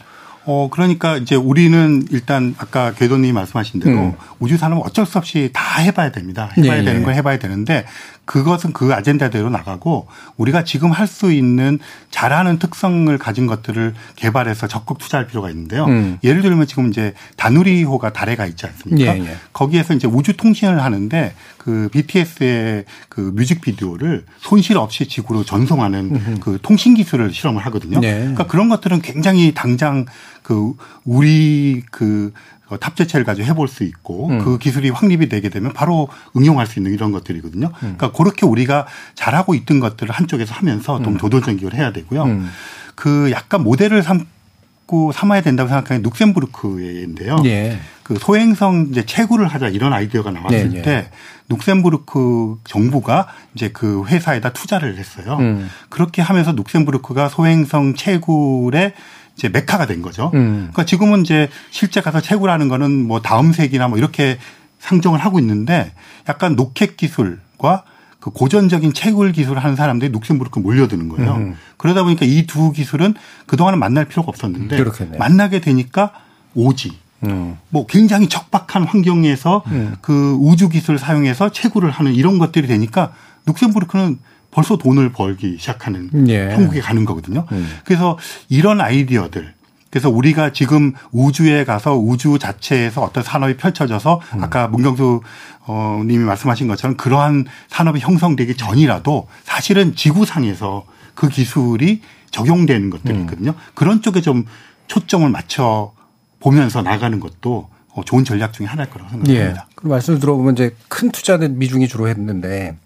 어, 그러니까 이제 우리는 일단 아까 궤도님이 말씀하신 대로 음. 우주 산업은 어쩔 수 없이 다 해봐야 됩니다. 해봐야 네. 되는 걸 해봐야 되는데 그것은 그 아젠다대로 나가고 우리가 지금 할 수 있는 잘하는 특성을 가진 것들을 개발해서 적극 투자할 필요가 있는데요. 음. 예를 들면 지금 이제 다누리호가 달에 가 있지 않습니까? 예, 예. 거기에서 이제 우주 통신을 하는데 그 BTS의 그 뮤직비디오를 손실 없이 지구로 전송하는 음흠. 그 통신 기술을 실험을 하거든요. 네. 그러니까 그런 것들은 굉장히 당장 그 우리 그 탑재체를 가지고 해볼 수 있고 음. 그 기술이 확립이 되게 되면 바로 응용할 수 있는 이런 것들이거든요. 음. 그러니까 그렇게 우리가 잘하고 있던 것들을 한쪽에서 하면서 좀 음. 도전적으로 해야 되고요. 음. 그 약간 모델을 삼고 삼아야 된다고 생각하는 룩셈부르크인데요. 예. 그 소행성 이제 채굴을 하자 이런 아이디어가 나왔을 네, 네. 때 룩셈부르크 정부가 이제 그 회사에다 투자를 했어요. 음. 그렇게 하면서 룩셈부르크가 소행성 채굴에 이제 메카가 된 거죠. 음. 그러니까 지금은 이제 실제 가서 채굴하는 거는 뭐 다음 세기나 뭐 이렇게 상정을 하고 있는데 약간 노켓 기술과 그 고전적인 채굴 기술을 하는 사람들이 룩셈부르크 몰려드는 거예요. 음. 그러다 보니까 이 두 기술은 그동안은 만날 필요가 없었는데 그렇겠네요. 만나게 되니까 오지. 음. 뭐 굉장히 척박한 환경에서 음. 그 우주 기술 사용해서 채굴을 하는 이런 것들이 되니까 룩셈부르크는 벌써 돈을 벌기 시작하는 예. 한국에 가는 거거든요. 음. 그래서 이런 아이디어들 그래서 우리가 지금 우주에 가서 우주 자체에서 어떤 산업이 펼쳐져서 음. 아까 문경수 어 님이 말씀하신 것처럼 그러한 산업이 형성되기 전이라도 사실은 지구상에서 그 기술이 적용되는 것들이 음. 있거든요. 그런 쪽에 좀 초점을 맞춰 보면서 나가는 것도 어, 좋은 전략 중에 하나일 거라고 생각합니다. 예. 그 말씀을 들어보면 이제 큰 투자는 미중이 주로 했는데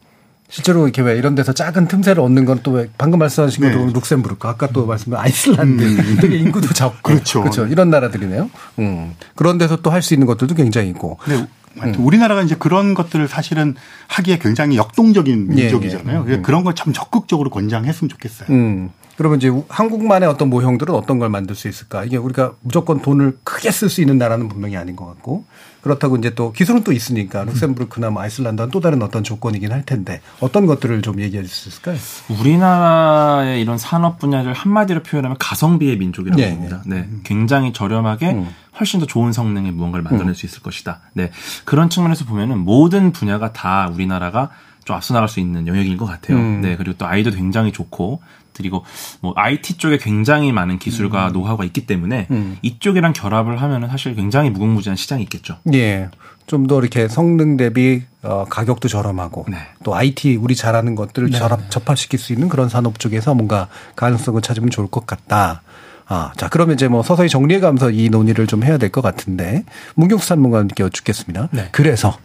실제로 이렇게 왜 이런 데서 작은 틈새를 얻는 건또 방금 말씀하신 네. 것도 룩셈부르크 아까 또 말씀한 아이슬란드 음. 되게 인구도 적고 그렇죠. 그렇죠. 이런 나라들이네요. 음. 그런 데서 또 할 수 있는 것들도 굉장히 있고. 네. 음. 우리나라가 이제 그런 것들을 사실은 하기에 굉장히 역동적인 예, 민족이잖아요. 예, 예. 그런 걸 참 적극적으로 권장했으면 좋겠어요. 음. 그러면 이제 한국만의 어떤 모형들은 어떤 걸 만들 수 있을까? 이게 우리가 무조건 돈을 크게 쓸 수 있는 나라는 분명히 아닌 것 같고 그렇다고 이제 또 기술은 또 있으니까 룩셈부르크나 뭐 아이슬란드는 또 다른 어떤 조건이긴 할 텐데 어떤 것들을 좀 얘기해 줄 수 있을까요? 우리나라의 이런 산업 분야를 한마디로 표현하면 가성비의 민족이라고 네, 봅니다. 네. 네. 굉장히 저렴하게 음. 훨씬 더 좋은 성능의 무언가를 만들어낼 음. 수 있을 것이다. 네. 그런 측면에서 보면은 모든 분야가 다 우리나라가 좀 앞서 나갈 수 있는 영역인 것 같아요. 음. 네. 그리고 또 아이도 굉장히 좋고 그리고 뭐 IT 쪽에 굉장히 많은 기술과 음. 노하우가 있기 때문에 음. 이쪽이랑 결합을 하면은 사실 굉장히 무궁무진한 시장이 있겠죠. 예. 좀 더 이렇게 성능 대비 어, 가격도 저렴하고 네. 또 IT 우리 잘하는 것들을 네. 결합 접합시킬 수 있는 그런 산업 쪽에서 뭔가 가능성을 찾으면 좋을 것 같다. 아, 자, 그러면 이제 뭐 서서히 정리해 가면서 이 논의를 좀 해야 될 것 같은데 문경수 산문관님께 여쭙겠습니다. 네. 그래서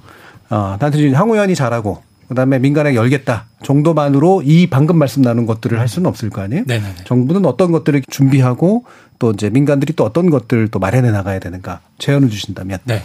어, 단순히 항 의원이 잘하고 그 다음에 민간에 열겠다 정도만으로 이 방금 말씀 나눈 것들을 할 수는 없을 거 아니에요? 네네 정부는 어떤 것들을 준비하고 또 이제 민간들이 또 어떤 것들을 또 마련해 나가야 되는가 제안을 주신다면. 네.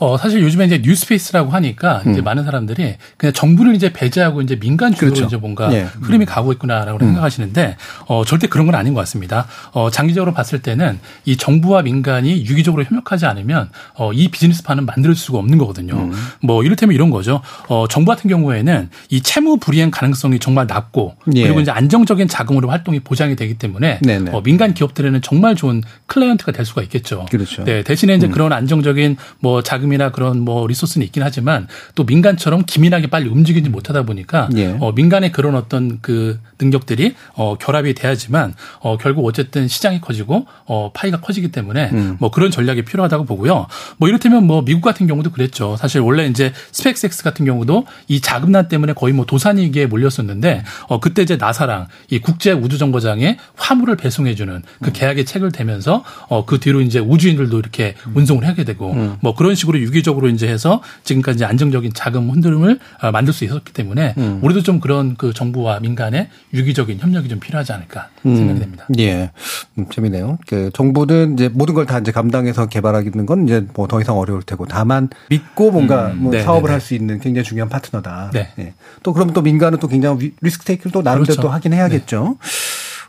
어, 사실 요즘에 이제 뉴스페이스라고 하니까 이제 음. 많은 사람들이 그냥 정부를 이제 배제하고 이제 민간 주도로 그렇죠. 이제 뭔가 예. 흐름이 가고 있구나라고 음. 생각하시는데 어, 절대 그런 건 아닌 것 같습니다. 어, 장기적으로 봤을 때는 이 정부와 민간이 유기적으로 협력하지 않으면 어, 이 비즈니스판은 만들 수가 없는 거거든요. 음. 뭐 이를테면 이런 거죠. 어, 정부 같은 경우에는 이 채무 불이행 가능성이 정말 낮고 예. 그리고 이제 안정적인 자금으로 활동이 보장이 되기 때문에 어, 민간 기업들에는 정말 좋은 클라이언트가 될 수가 있겠죠. 그렇죠. 네, 대신에 이제 그런 안정적인 뭐 자금이나 그런 뭐 리소스는 있긴 하지만 또 민간처럼 기민하게 빨리 움직이지 못하다 보니까 예. 어, 민간의 그런 어떤 그 능력들이 어, 결합이 돼야지만 어, 결국 어쨌든 시장이 커지고 어, 파이가 커지기 때문에 음. 뭐 그런 전략이 필요하다고 보고요. 뭐 이렇다면 뭐 미국 같은 경우도 그랬죠. 사실 원래 이제 스펙스X 같은 경우도 이 자금난 때문에 거의 뭐 도산위기에 몰렸었는데 어, 그때 이제 나사랑 이 국제 우주 정거장에 화물을 배송해 주는 그 음. 계약에 체결되면서 어, 그 뒤로 이제 우주인들도 이렇게 음. 운송을 하게 되고 음. 뭐 그런 식으로 유기적으로 이제 해서 지금까지 안정적인 자금 흔들음을 어, 만들 수 있었기 때문에 음. 우리도 좀 그런 그 정부와 민간의 유기적인 협력이 좀 필요하지 않을까 생각이 됩니다. 음. 예. 음, 재미네요. 그 정부는 이제 모든 걸 다 이제 감당해서 개발하기는 건 이제 뭐 더 이상 어려울 테고 다만 믿고 뭔가 음. 뭐 네, 사업을 네, 네. 할수 있는 굉장히 중요한 파트너다. 네. 예. 또 그러면 또 민간 은 또 굉장히 리스크 테이크를 또 나름대로 그렇죠. 또 하긴 해야겠죠. 네.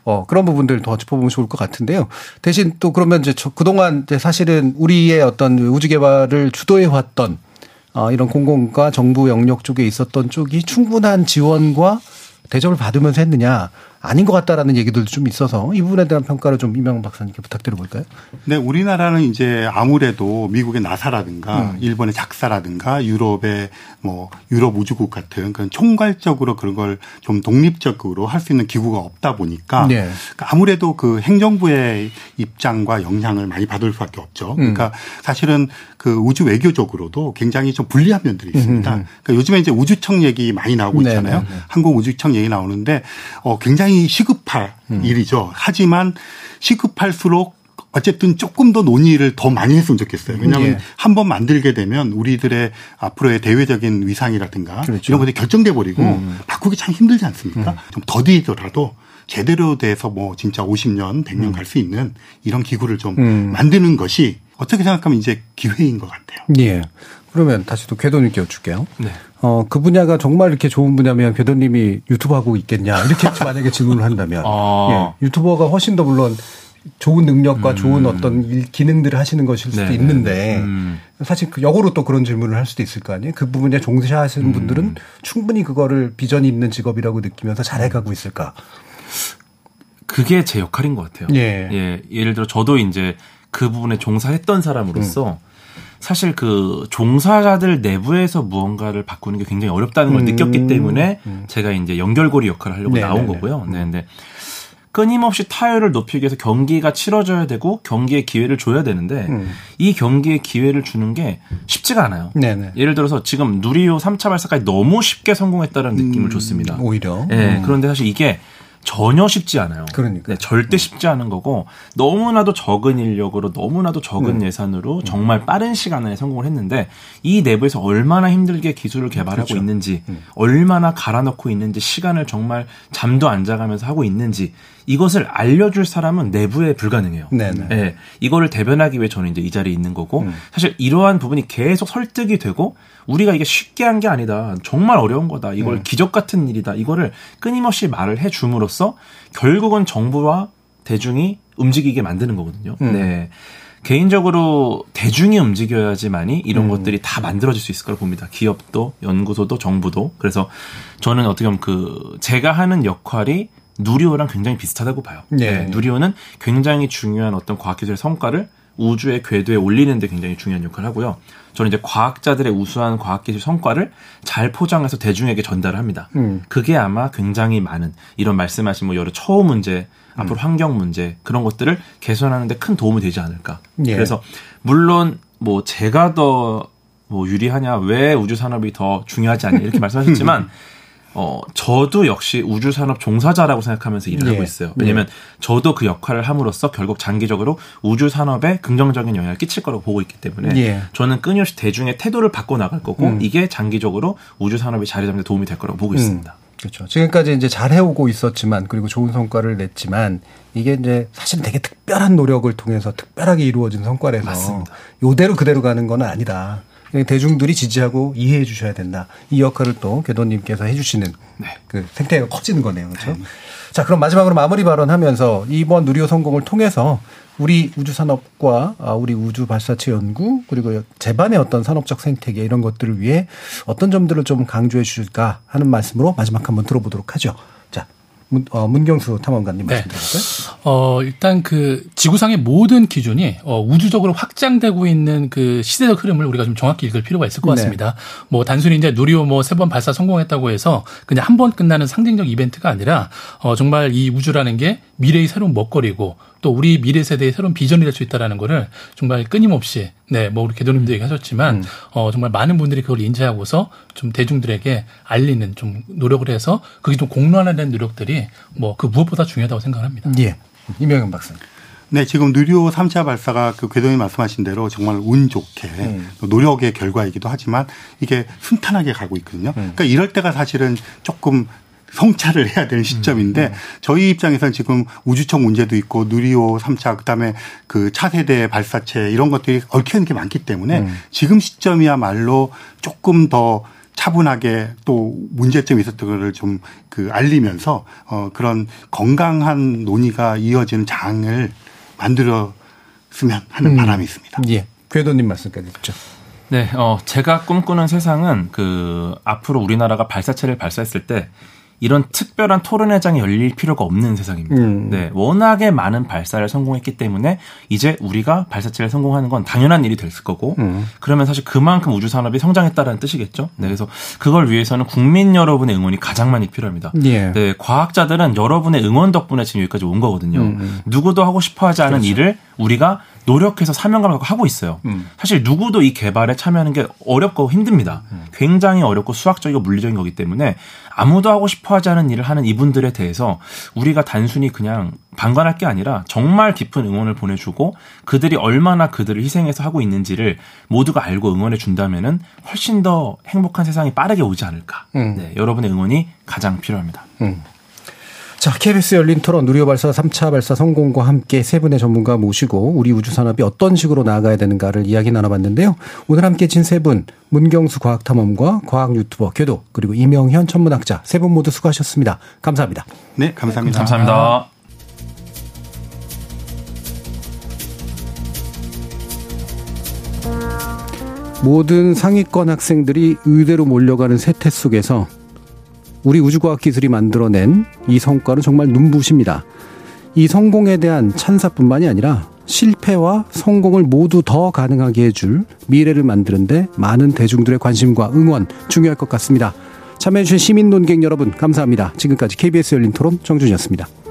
어, 그런 부분들 더 짚어보면 좋을 것 같은데요. 대신 또 그러면 이제 그동안 이제 사실은 우리의 어떤 우주 개발을 주도해 왔던 어, 이런 공공과 정부 영역 쪽에 있었던 쪽이 충분한 지원과 대접을 받으면서 했느냐 아닌 것 같다라는 얘기들도 좀 있어서 이 부분에 대한 평가를 좀 이명 박사님께 부탁드려 볼까요? 네, 우리나라는 이제 아무래도 미국의 나사라든가 음. 일본의 작사라든가 유럽의 뭐 유럽 우주국 같은 그런 총괄적으로 그런 걸 좀 독립적으로 할 수 있는 기구가 없다 보니까 네. 아무래도 그 행정부의 입장과 영향을 많이 받을 수밖에 없죠. 음. 그러니까 사실은 그 우주 외교적으로도 굉장히 좀 불리한 면들이 있습니다. 음, 음, 음. 그러니까 요즘에 이제 우주청 얘기 많이 나오고 네, 있잖아요. 네네네. 한국 우주청 얘기 나오는데 어 굉장히 시급할 음. 일이죠. 하지만 시급할수록 어쨌든 조금 더 논의를 더 많이 했으면 좋겠어요. 왜냐하면 예. 한번 만들게 되면 우리들의 앞으로의 대외적인 위상이라든가 그렇죠. 이런 것들이 결정돼 버리고 음. 바꾸기 참 힘들지 않습니까? 음. 좀 더디더라도 제대로 돼서 뭐 진짜 50년, 100년 음. 갈수 있는 이런 기구를 좀 음. 만드는 것이 어떻게 생각하면 이제 기회인 것 같아요. 예. 그러면 다시 또 궤도님께 여쭐게요. 네. 어, 그 분야가 정말 이렇게 좋은 분야면 궤도님이 유튜브 하고 있겠냐. 이렇게 만약에 질문을 한다면. 아. 예. 유튜버가 훨씬 더 물론 좋은 능력과 음. 좋은 어떤 일, 기능들을 하시는 것일 수도 네 있는데 음. 사실 그 역으로 또 그런 질문을 할 수도 있을 거 아니에요. 그 부분에 종사하시는 음. 분들은 충분히 그거를 비전이 있는 직업이라고 느끼면서 잘해가고 있을까? 그게 제 역할인 것 같아요. 예. 예. 예를 들어 저도 이제 그 부분에 종사했던 사람으로서 음. 사실 그 종사자들 내부에서 무언가를 바꾸는 게 굉장히 어렵다는 걸 음. 느꼈기 때문에 음. 제가 이제 연결고리 역할을 하려고 네네네. 나온 거고요. 네, 근데 끊임없이 타율을 높이기 위해서 경기가 치러져야 되고 경기에 기회를 줘야 되는데 음. 이 경기에 기회를 주는 게 쉽지가 않아요. 네네. 예를 들어서 지금 누리호 3차 발사까지 너무 쉽게 성공했다는 느낌을 음, 줬습니다. 오히려. 네, 음. 그런데 사실 이게 전혀 쉽지 않아요. 그러니까 네, 절대 쉽지 않은 거고 너무나도 적은 인력으로 너무나도 적은 음. 예산으로 정말 빠른 시간 안에 성공을 했는데 이 내부에서 얼마나 힘들게 기술을 개발하고 그렇죠. 있는지 음. 얼마나 갈아넣고 있는지 시간을 정말 잠도 안 자가면서 하고 있는지 이것을 알려줄 사람은 내부에 불가능해요. 네네. 네, 이거를 대변하기 위해 저는 이제 이 자리에 있는 거고 음. 사실 이러한 부분이 계속 설득이 되고 우리가 이게 쉽게 한 게 아니다. 정말 어려운 거다. 이걸 음. 기적 같은 일이다. 이거를 끊임없이 말을 해 줌으로써 결국은 정부와 대중이 움직이게 만드는 거거든요. 음. 네. 개인적으로 대중이 움직여야지만이 이런 음. 것들이 다 만들어질 수 있을 거라고 봅니다. 기업도, 연구소도, 정부도. 그래서 저는 어떻게 보면 그 제가 하는 역할이 누리호랑 굉장히 비슷하다고 봐요. 네. 네. 누리호는 굉장히 중요한 어떤 과학기술의 성과를 우주의 궤도에 올리는데 굉장히 중요한 역할을 하고요. 저는 이제 과학자들의 우수한 과학기술 성과를 잘 포장해서 대중에게 전달을 합니다. 음. 그게 아마 굉장히 많은 이런 말씀하신 뭐 여러 처우 문제, 음. 앞으로 환경 문제 그런 것들을 개선하는데 큰 도움이 되지 않을까. 예. 그래서 물론 뭐 제가 더 뭐 유리하냐, 왜 우주 산업이 더 중요하지 않냐 이렇게 말씀하셨지만 어, 저도 역시 우주산업 종사자라고 생각하면서 일을 예. 하고 있어요. 왜냐면 예. 저도 그 역할을 함으로써 결국 장기적으로 우주산업에 긍정적인 영향을 끼칠 거라고 보고 있기 때문에 예. 저는 끊임없이 대중의 태도를 바꿔 나갈 거고 음. 이게 장기적으로 우주산업이 자리 잡는 데 도움이 될 거라고 보고 음. 있습니다. 그렇죠. 지금까지 이제 잘 해오고 있었지만 그리고 좋은 성과를 냈지만 이게 이제 사실 되게 특별한 노력을 통해서 특별하게 이루어진 성과라서 맞습니다. 요대로 그대로 가는 건 아니다. 대중들이 지지하고 이해해 주셔야 된다. 이 역할을 또 궤도님께서 해주시는 네. 그 생태가 커지는 거네요. 그렇죠? 네. 자, 그럼 마지막으로 마무리 발언하면서 이번 누리호 성공을 통해서 우리 우주 산업과 아, 우리 우주 발사체 연구 그리고 재반의 어떤 산업적 생태계 이런 것들을 위해 어떤 점들을 좀 강조해 주실까 하는 말씀으로 마지막 한번 들어보도록 하죠. 문, 어, 문경수 탐험가님 네. 말씀드릴까요? 어, 일단 그 지구상의 모든 기준이 어, 우주적으로 확장되고 있는 그 시대적 흐름을 우리가 좀 정확히 읽을 필요가 있을 것 네. 같습니다. 네. 뭐 단순히 이제 누리호 뭐 세 번 발사 성공했다고 해서 그냥 한 번 끝나는 상징적 이벤트가 아니라 어, 정말 이 우주라는 게 미래의 새로운 먹거리고 또 우리 미래 세대의 새로운 비전이 될 수 있다라는 거를 정말 끊임없이 네, 뭐 우리 개도님도 얘기하셨지만 음. 어 정말 많은 분들이 그걸 인지하고서 좀 대중들에게 알리는 좀 노력을 해서 그게 좀 공론화된 노력들이 뭐 그 무엇보다 중요하다고 생각합니다. 예. 이명현 박사님. 네, 지금 누리호 3차 발사가 그 궤도님 말씀하신 대로 정말 운 좋게 음. 노력의 결과이기도 하지만 이게 순탄하게 가고 있거든요. 음. 그러니까 이럴 때가 사실은 조금 성찰을 해야 되는 시점인데 음, 음. 저희 입장에서는 지금 우주청 문제도 있고 누리호 3차 그다음에 그 차세대 발사체 이런 것들이 얽혀 있는 게 많기 때문에 음. 지금 시점이야말로 조금 더 차분하게 또 문제점이 있었던 거를 좀 그 알리면서 어 그런 건강한 논의가 이어지는 장을 만들었으면 하는 음. 바람이 있습니다. 예. 궤도님 말씀까지 듣죠. 네, 어, 제가 꿈꾸는 세상은 그 앞으로 우리나라가 발사체를 발사했을 때 이런 특별한 토론회장이 열릴 필요가 없는 세상입니다. 음. 네, 워낙에 많은 발사를 성공했기 때문에 이제 우리가 발사체를 성공하는 건 당연한 일이 됐을 거고 음. 그러면 사실 그만큼 우주 산업이 성장했다는 뜻이겠죠. 네, 그래서 그걸 위해서는 국민 여러분의 응원이 가장 많이 필요합니다. 예. 네, 과학자들은 여러분의 응원 덕분에 지금 여기까지 온 거거든요. 음. 음. 누구도 하고 싶어하지 않은 그렇죠. 일을 우리가 노력해서 사명감을 갖고 하고 있어요. 음. 사실 누구도 이 개발에 참여하는 게 어렵고 힘듭니다. 음. 굉장히 어렵고 수학적이고 물리적인 거기 때문에 아무도 하고 싶어 하지 않은 일을 하는 이분들에 대해서 우리가 단순히 그냥 방관할 게 아니라 정말 깊은 응원을 보내주고 그들이 얼마나 그들을 희생해서 하고 있는지를 모두가 알고 응원해 준다면은 훨씬 더 행복한 세상이 빠르게 오지 않을까. 음. 네, 여러분의 응원이 가장 필요합니다. 음. 자, KBS 열린 토론 누리호 발사 3차 발사 성공과 함께 세 분의 전문가 모시고 우리 우주 산업이 어떤 식으로 나아가야 되는가를 이야기 나눠봤는데요. 오늘 함께 진 세 분, 문경수 과학탐험과 과학 유튜버 교도 그리고 이명현 천문학자 세 분 모두 수고하셨습니다. 감사합니다. 네, 감사합니다. 감사합니다. 모든 상위권 학생들이 의대로 몰려가는 세태 속에서 우리 우주과학 기술이 만들어낸 이 성과는 정말 눈부십니다. 이 성공에 대한 찬사뿐만이 아니라 실패와 성공을 모두 더 가능하게 해줄 미래를 만드는데 많은 대중들의 관심과 응원 중요할 것 같습니다. 참여해주신 시민 논객 여러분 감사합니다. 지금까지 KBS 열린 토론 정준이었습니다.